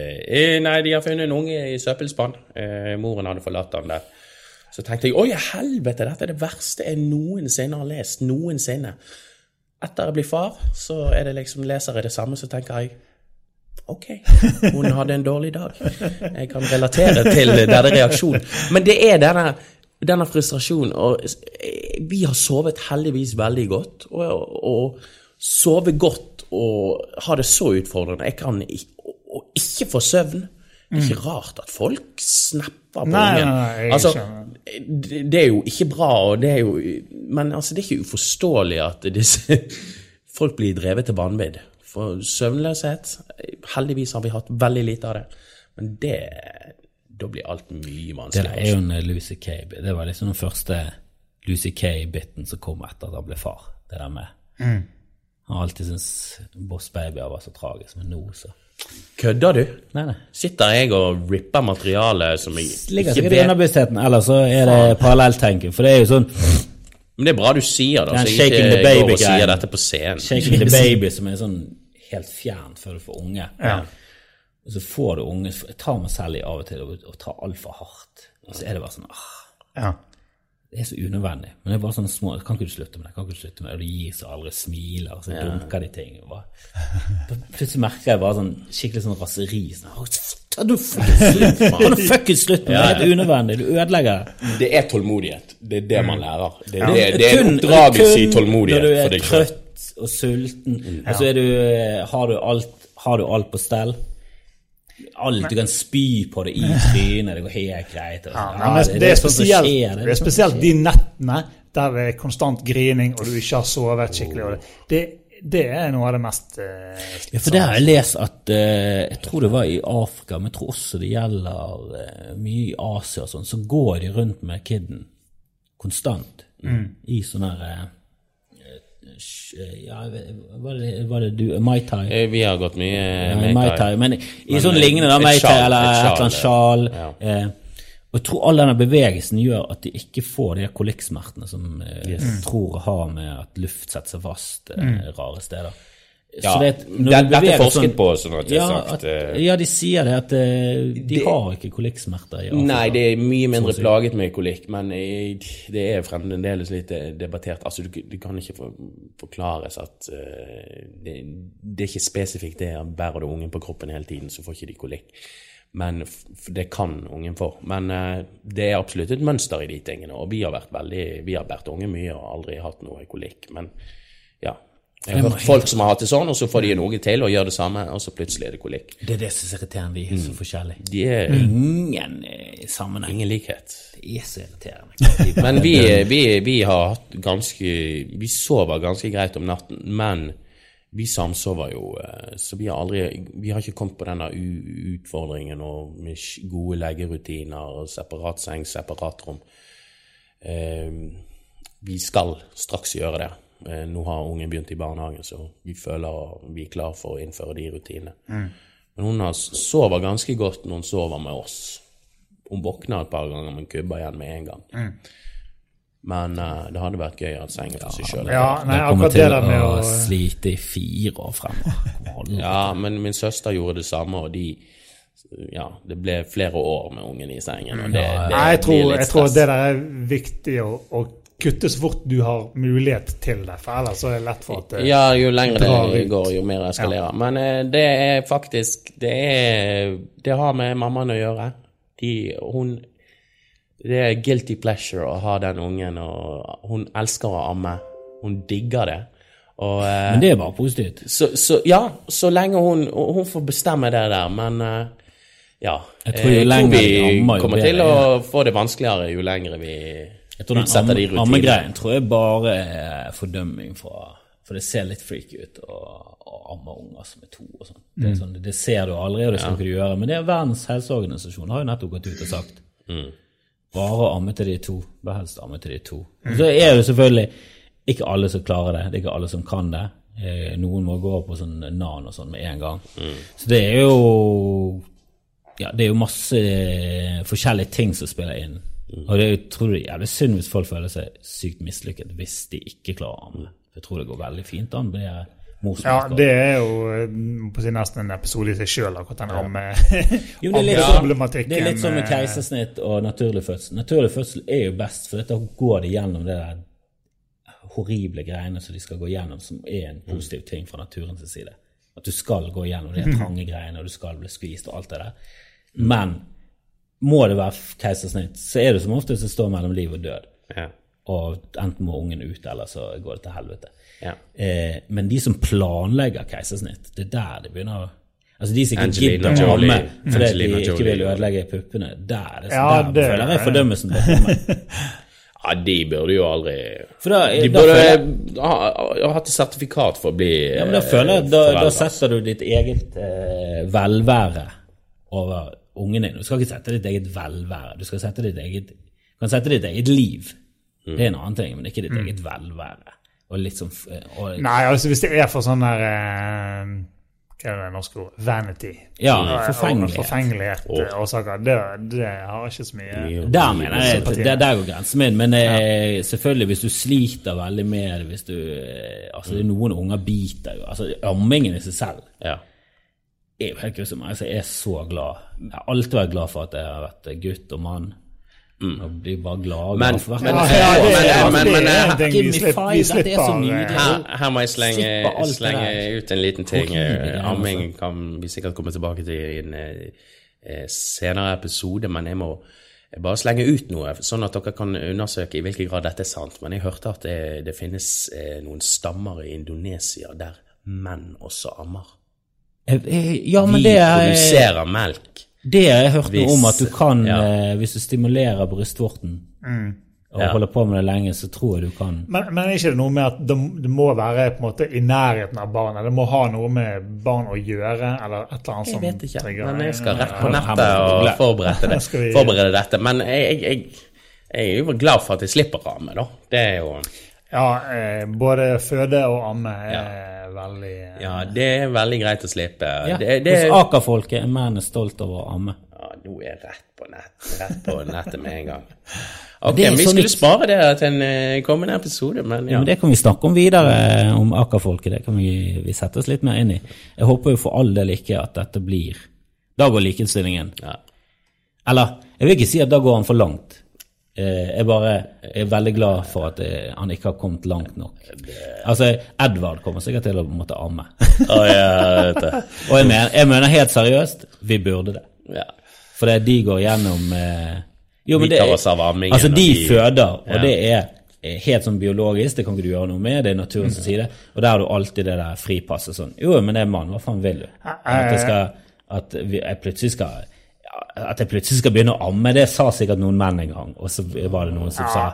Nei, de har funnet en unge i søppelspann. Moren hadde forlatt han der. Så tenkte jeg oi, helvete, dette er det verste jeg noensinne har lest. Noensinne. Etter jeg blir far, så er det liksom, leser jeg det samme, så tenker jeg Ok, hun hadde en dårlig dag. Jeg kan relatere til denne reaksjonen. Men det er denne, denne frustrasjonen. Og vi har sovet heldigvis veldig godt. Og, og sove godt og ha det så utfordrende. Jeg kan ikke, og ikke få søvn. Det er ikke rart at folk snapper på Mm. Nei, ungen. nei, altså, det er jo ikke bra, det jo, men altså, det er ikke uforståelig at disse folk blir drevet til vanvidd. For søvnløshet Heldigvis har vi hatt veldig lite av det. Men det Da blir alt mye vanskeligere. Det er jo en eh, Lucy Kay. Det var liksom den første Lucy Kay-biten som kom etter at han ble far. Det der med Mm. Han har alltid syntes Boss Babyer var så tragisk, men nå så Kødder du? Nei, nei. Sitter jeg og ripper materiale som jeg Ligger ikke sikkert i underbevisstheten, eller så er det parallelltenking. For det er jo sånn Men det er bra du sier det, så jeg ikke the ikke går og sier dette på scenen. Shaking the baby som er sånn helt fjernt før du får unge. Ja. Og så får du unge Jeg tar meg selv i av og til og, og tar altfor hardt. Og så er det bare sånn ah, ja. Det er så unødvendig. Men det er bare sånne små Kan ikke du slutte med det? Kan ikke du slutte med det? Og de gir seg aldri smiler, og så dunker de ting. Plutselig merker jeg bare sånn skikkelig sånn raseri. Sånn, «Å, Ta du fuckings du fuckings slutt med det! Det er helt unødvendig. Du ødelegger det. Det er tålmodighet. Det er det man lærer. Det, Ja. det, det er en oppdragelse i tålmodighet Når du er trøtt og sulten, og så er du, har, du alt, har du alt på stell. Alt, du kan spy på det i trynet, det går helt greit. Ja, Ja, men det, er spesielt, det er spesielt de nettene der det er konstant grining, og du ikke har sovet skikkelig. Det, det er noe av det mest uh, Ja, for det har jeg lest at uh, Jeg tror det var i Afrika, men jeg tror også det gjelder uh, mye i Asia og sånn, så går de rundt med kiden konstant i sånn her eh, eh, sh- Ja, var det, var det du Mai Tai? Eh, Vi har gått mye Ja, Mai Mai Tai. Men i Men, sånn eh, lignende, da, Mai Tai eller et eller annet sjal, ja. Eh, og jeg tror all denne bevegelsen gjør at de ikke får de kolikksmertene som eh, jeg tror har med at luft setter seg fast eh, rare steder. Ja, det- det- dette er forsket sånn- på, sånn at ja, sagt, at, eh, ja, de sier det, at eh, de Det- har ikke kolikksmerter Nei, det er mye mindre Sånn plaget med kolikk, men eh, det er fremdeles litt debattert. Altså, du, du kan ikke for, forklares at det, det er ikke spesifikt det at bærer du ungen på kroppen hele tiden, så får ikke de kolikk. Men det kan ungen få. Men det er absolutt et mønster i de tingene, og vi har vært veldig, vi har båret unge mye og aldri hatt noe kolikk. Men. Jeg har hørt folk som har hatt det sånn, og så får de en unge til og gjør det samme, og så plutselig er det kolikk. Det er det som er irriterende. De er så forskjellige. De er Ingen eh, sammenheng. ingen likhet. Det er så irriterende. Men vi, vi, vi har hatt ganske Vi sover ganske greit om natten, men vi samsover jo, eh, så vi har aldri Vi har ikke kommet på denne utfordringen og med gode leggerutiner, separat seng, separat rom. Eh, vi skal straks gjøre det. Eh, Nå har ungen begynt i barnehagen, så vi føler vi er klar for å innføre de rutinene. Men hun sover ganske godt når hun sover med oss. Hun våkner et par ganger, men kubber igjen med en gang. Men uh, det hadde vært gøy å ha sengen for seg sjøl. Ja, nei, Jeg kommer til å å slite i fire år fremover. Ja, men min søster gjorde det samme, og de Ja, det ble flere år med ungen i sengen, og det, det Nei, jeg tror, blir litt jeg tror det der er viktig å, å kutte så fort du har mulighet til det, for ellers så er det lett for at det, Ja, jo lengre det går, jo mer eskalerer. Men uh, det er faktisk Det er Det har med mammaen å gjøre. De, hun Det er guilty pleasure å ha den ungen, og hun elsker å amme. Hun digger det. Og eh, Men det er bare positivt. så, så Ja, så lenge hun Hun får bestemme det der, men eh, ja. Jeg tror jo Eh, lenger vi kommer til å få det vanskeligere jo lengre vi Jeg tror den ammegreien amme- tror jeg bare er fordømming fra For det ser litt freaky ut å amme unger som er to og sånn. Det, Mm. sånn. det ser du aldri, og det skal ikke du gjøre. Men det er Verdens helseorganisasjon har jo nettopp gått ut og sagt Mm. bare amme til de to. Bør helst amme til de to. Og så er det selvfølgelig ikke alle som klarer det. Det er ikke alle som kan det. Eh, Noen må gå på sånn NAN og sånn med en gang. Så det er jo ja, det er jo masse forskjellige ting som spiller inn. Og det, er jævlig synd hvis folk føler seg sykt mislykket hvis de ikke klarer å amme. Jeg tror det går veldig fint an Det er Ja, det er jo eh, på sin nesten en episode i seg sjøl, akkurat den rammeproblematikken. Jo, det er litt sånn- ammeproblematikken. Det er litt som med eh, keisersnitt og naturlig fødsel. Naturlig fødsel er jo best, for da går de gjennom det der horrible greiene som de skal gå gjennom, som er en positiv ting fra naturens side. At du skal gå gjennom de trange greiene, og du skal bli skvist og alt det der. Men må det være keisersnitt, så er det som oftest det står mellom liv og død. Ja. Og enten må ungen ut, eller så går det til helvete. Ja. Eh, men de som planlegger keisersnitt, det er der det begynner å Altså de som ikke gidder å komme fordi de ikke vil ødelegge puppene, der, er det, Ja, der det- føler jeg fordømmelsen bør komme. ja, de burde jo aldri For da, De da burde jeg, ha, ha hatt et sertifikat for å bli ja, men da eh, føler jeg da, da setter du ditt eget eh, velvære over ungen din. Du skal ikke sette ditt eget velvære, du skal sette ditt eget, kan sette ditt eget liv. Mm. Det er en annen ting, men ikke ditt eget velvære. Og litt sånn og, Nei, altså hvis det er for sånn der eh, Hva er det norske ord? Vanity. Ja, forfengelighet. forfengelighet. Eh, årsaker. Det, det har ikke så mye Der mener jeg der, der går grensen min. Men eh, selvfølgelig, hvis du sliter veldig med det hvis du, altså er Noen unger biter jo. altså Ammingen i seg selv Ja. Er jo helt grusom. Altså, jeg er så glad. Jeg har alltid vært glad for at jeg har vært gutt og mann. Og blir bare glad og Mm. Glad for hvert men- år. Ja, ja, det, men- det men- en ting vi slipper, vi så slipper Her, her må jeg slenge, slenge ut en liten ting. Eh, Amming kan vi sikkert komme tilbake til i en eh, eh, senere episode, men jeg må bare slenge ut noe, sånn at dere kan undersøke i hvilken grad dette er sant. Men jeg hørte at det, det finnes eh, noen stammer i Indonesia der menn også ammer. Eh, eh, Ja, men det er produserer melk. Det har jeg hørt noe om, at du kan, ja. eh, hvis du stimulerer brystvorten og Ja. holder på med det lenge, så tror jeg du kan Men, men er ikke det noe med at det, det må være på en måte i nærheten av barnet? Det må ha noe med barn å gjøre, eller et eller annet som Jeg vet ikke, trigger men jeg skal rett på nettet og forberede, det, forberede dette. Men jeg, jeg, jeg, jeg er jo glad for at jeg slipper å amme, da. Det er jo Ja, eh, både føde og amme er veldig eh, Ja, det er veldig greit å slippe. ja. Det, det, Hos Aker-folket er mennene stolt over å amme. ja, nå er jeg rett på, nett, rett på nettet med en gang. Ok, Vi så skulle litt- spare det til en eh, kommende episode, men Ja, ja. men Det kan vi snakke om videre, om Aker-folket. Det kan vi, vi sette oss litt mer inn i. Jeg håper jo for all del ikke at dette blir Da går likestillingen. Ja. Eller, jeg vil ikke si at da går han for langt. Eh, Jeg bare er veldig glad for at eh, han ikke har kommet langt nok. Altså, Edvard kommer sikkert til å måtte amme. Oh, ja, vet du. Og jeg mener, jeg mener helt seriøst, vi burde det. ja. For det de går gjennom eh, jo, men det Altså, de de- føder, og Ja. det er eh, helt sånn biologisk, det kan ikke du gjøre noe med, det er naturen som sier det. Og der har du alltid det der fripasset sånn Jo, men det er mann, hva faen vil du? At jeg skal At vi, jeg plutselig skal at jeg plutselig skal begynne å amme, det sa sikkert noen menn en gang. Og så var det noen som sa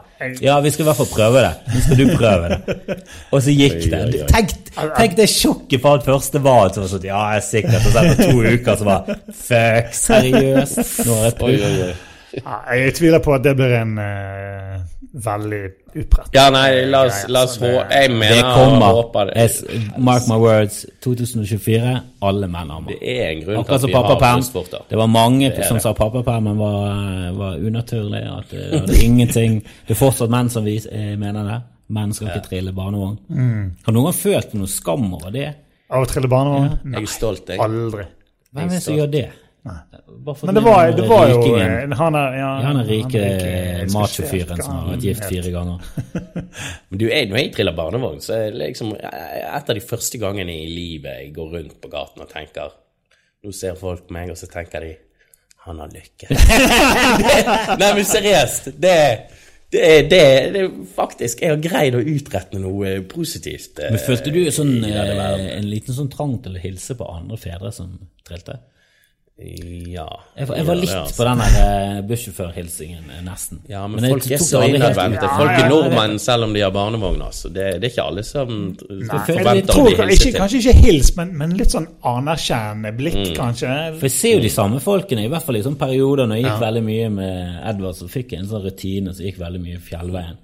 ja, vi skal i hvert fall prøve det. Nå skal du prøve det. Og så gikk det. Tenk, tenk det sjokket for at første var at så var sånn, ja, jeg er sikkert. Og så etter to uker så var fuck, seriøst. Nå har jeg prøvd. oi. Jeg tviler på at det blir en uh, veldig utbredt Ja, nei, la oss, la oss altså. Det- Jeg mener Det kommer. håper det. Jeg Mark my words, 2024, alle menn ammer. Det er en grunn til Akkurat at som vi har brystvorter. Det var mange det som det. sa pappapermen var, var unaturlig. At det, hadde ingenting Det er fortsatt menn som vis, eh, mener det. Menn skal ikke trille barnevogn. Har noen følt noe skam over det? Av å trille barnevogn? Nei, Jeg er stolt, jeg. aldri. Hvem er det som gjør det? Men det var, det var jo eh, Han er, ja, Ja, han er rike jeg skal machofyren som har vært gift fire ganger. Men du, jeg, når jeg triller barnevogn, så er det liksom et av de første gangene i livet jeg går rundt på gaten og tenker Nå ser folk meg, og så tenker de Han har lykke. nei, men seriøst. Det, det, er- det, det er faktisk Jeg har greid å utrette noe positivt. eh, Men følte du sånn, eh, en liten sånn trang til å hilse på andre fedre som trilte? Ja. Jeg var, jeg var litt ja, altså. på den der eh, bussjåførhilsingen, eh, nesten. Ja, men, men folk er så det innadvendte. Folk er nordmenn selv om de har barnevogn. Altså. Det, det er ikke alle som Nei, jeg forventer å bli hilset til. Kanskje ikke hils, men, men litt sånn anerkjennende blikk, Mm. kanskje. For jeg ser jo de samme folkene, i hvert fall i sånne perioder når jeg gikk veldig mye med Edvard, så fikk jeg en sånn rutine som gikk veldig mye fjellveien.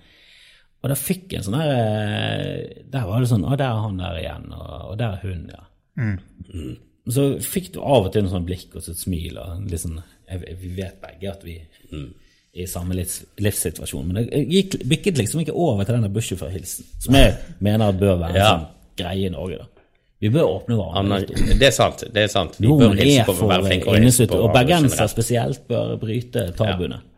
Og da fikk jeg en sånn her eh, Der var det sånn Å, der er han der igjen, og, og der er hun, ja. Mm. Så fikk du av og til en sånn blikk og et smil. og liksom, jeg, Vi vet begge at vi er i samme livs, livssituasjon. Men det gikk, bikket liksom ikke over til denne bussjåførhilsen, som jeg mener bør være en Ja. sånn greie i Norge. da. Vi bør åpne hverandre. det er sant. det er sant. Vi Nordmenn bør hilse på for være flinke å og hverandre bergensere spesielt bør bryte tabuene. Ja.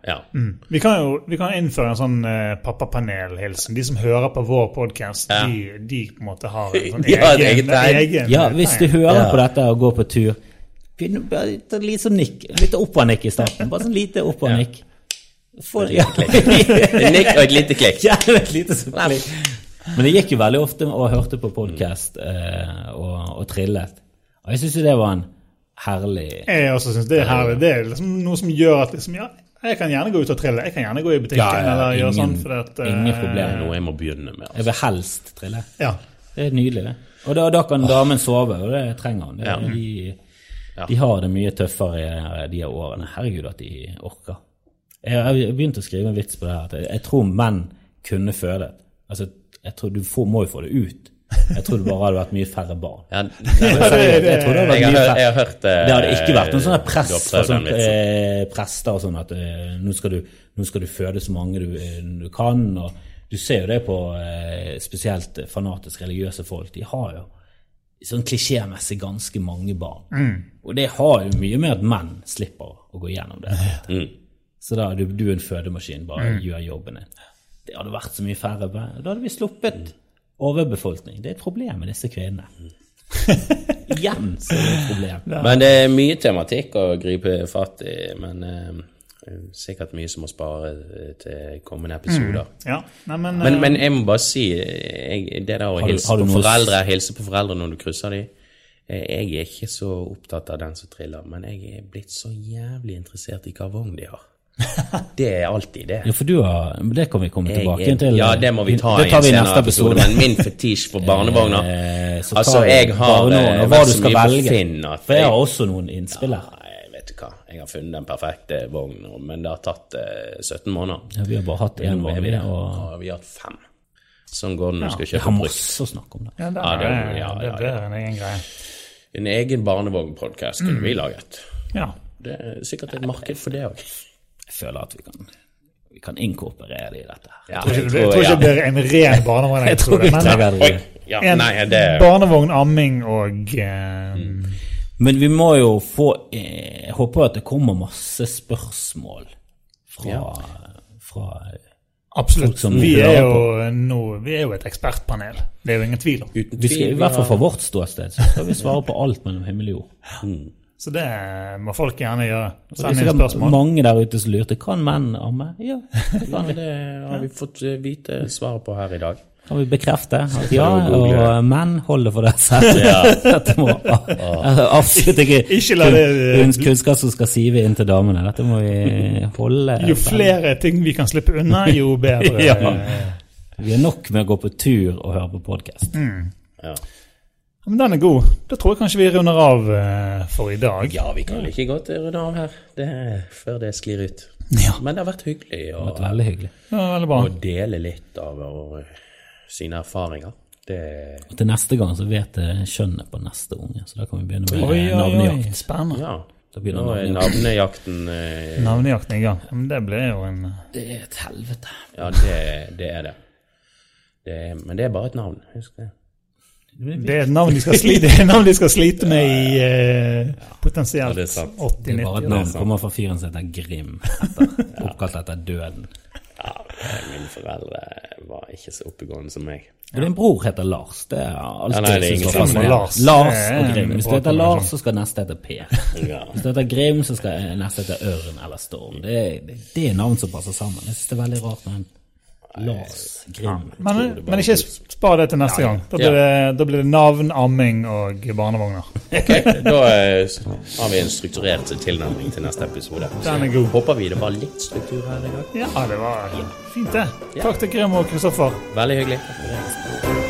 Vi kan jo vi kan innføre en sånn uh, pappapanelhilsen. De som hører på vår podkast, Ja. de, de på en måte har en sånn egen, egen, egen Ja, hvis du hører Ja. på dette og går på tur, begynn bare litt sånn nikk. Litt oppover-nikk i starten. Bare sånn lite oppover-nikk. Ja. En nikk og et lite klikk. Ja, et lite sånn klikk. Men jeg gikk jo veldig ofte og hørte på podkast uh, og, og trillet. Og jeg syns jo det var en herlig Jeg også synes det er herlig. Det er liksom noe som gjør at liksom, ja, jeg kan gjerne gå ut og trille. Jeg kan gjerne gå i butikken Ja, ja, eller gjøre sånn. For at, eh, ingen problem. nå. jeg må begynne med. Jeg Altså. vil helst trille. Ja. Det er nydelig, det. Og da, da kan damen sove, og det trenger han. Det, Ja. de, de har det mye tøffere de her årene. Herregud, at de orker. Jeg har begynt å skrive en vits på det her. Jeg, jeg tror menn kunne føle Altså, jeg tror Du får, må jo få det ut. Jeg tror det bare hadde vært mye færre barn. Ja, det- jeg, Jeg tror det hadde vært jeg, mye færre. jeg har hørt det. Det hadde ikke vært noe sånn press fra sånn, eh, prester og sånn at eh, nå, skal du, nå skal du føde så mange du, eh, du kan. og Du ser jo det på eh, spesielt fanatisk religiøse folk. De har jo sånn klisjémessig ganske mange barn. Og det har jo mye med at menn slipper å gå gjennom det. Mm. Så da er du, du er en fødemaskin, bare gjør jobben din. Det hadde vært så mye færre barn. Da hadde vi sluppet overbefolkning. Det er et problem med disse kvinnene. Igjen så er det et problem. Men det er mye tematikk å gripe fatt i. Men eh, sikkert mye som må spare eh, til kommende episoder. ja. Nei, men, Men, eh, men jeg må bare si eh, jeg, det der å hilse på foreldre hilse på foreldre når du krysser dem Jeg er ikke så opptatt av den som triller, men jeg er blitt så jævlig interessert i hva vogn de har. Det er alltid det. Ja, for du har Det kan vi komme Jeg tilbake til. ja, det må vi ta det i tar en vi i senere episode. episode. Men min fetisj for barnevogner Eh, Altså, jeg har eh, hva du skal velge. Finn at For jeg har også noen innspill her. Ja, vet du hva. Jeg har funnet den perfekte vognen, men det har tatt eh, 17 måneder. Ja, vi har bare hatt én vogn. vi, og ja, vi har hatt fem. Sånn går det når du skal vi kjøpe har masse å snakke om. det, Ja, det- er, ja, det, det er en egen greie. En egen barnevognpodkast kunne vi laget. Ja. Det er sikkert et marked for det òg. Jeg føler at vi kan, vi kan inkorporere det i dette her. Ja, Jeg tror ikke, jeg tror ikke det blir en ren Jeg tror vi barnevognepisode. Men. Ja, en nei, det barnevogn, amming og eh, Men vi må jo få eh, Jeg håper at det kommer masse spørsmål fra, Ja. fra Absolutt. folk som Vi er, jo no, vi er jo et ekspertpanel. Det er jo ingen tvil om. Uten vi skal. I hvert fall fra vårt ståsted så skal vi svare på alt mellom himmel og jord. Så det må folk gjerne gjøre. Det Send inn spørsmål. mange der ute som lurte kan menn amme. Ja, Ja, det har vi fått eh, vite svaret på her i dag. kan vi bekrefte at ja, og menn holder for det selv. Dette må absolutt ikke Ikke la det- kunnskap som skal sive inn til damene. Dette må vi holde Jo flere ting vi kan slippe unna, jo bedre. Ja. Vi er nok med å gå på tur og høre på podkast. Ja. Men den er god. Da tror jeg kanskje vi runder av eh, for i dag. ja, vi kan like godt runde av her det, før det sklir ut. Ja. Men det har vært hyggelig å, Det var veldig hyggelig. Ja, veldig bra. å dele litt av våre- sine erfaringer. Det Og til neste gang så vet jeg kjønnet på neste unge, så da kan vi begynne med Oi, oi, oi. Spennende. Ja. Da blir det Nå er navnejakt. navnejakten eh, Navnejakten i gang. Men det blir jo en Det er et helvete. Ja, det, det er det. det er, men det er bare et navn. Husk det. Det er navn de skal slite, de skal slite med i uh, potensielt Ja, det er sant. 80-90 år. Det er bare et navn. Kommer fra fyren som heter Grim, etter, oppkalt etter døden. Ja, mine foreldre var ikke så oppegående som meg. Og din bror heter Lars. Det er alltid Ja, nei, det er ingen. Lars. Lars og Grim. Hvis du heter. Lars, så skal neste hete Per. Hvis du heter Grim, så skal neste hete Ørn eller Storm. Det er, det, det er navn som passer sammen. Jeg synes det er veldig rart Men en Lars Grim. Men, men ikke spar det til neste gang. Da blir, det, da blir det navn, amming og barnevogner. Ok, Da eh, har vi en strukturert tilnærming til neste episode. Den er god. Håper vi det var litt struktur her i dag. Ja, det var fint, det. Takk til Grim og Kristoffer. Veldig hyggelig.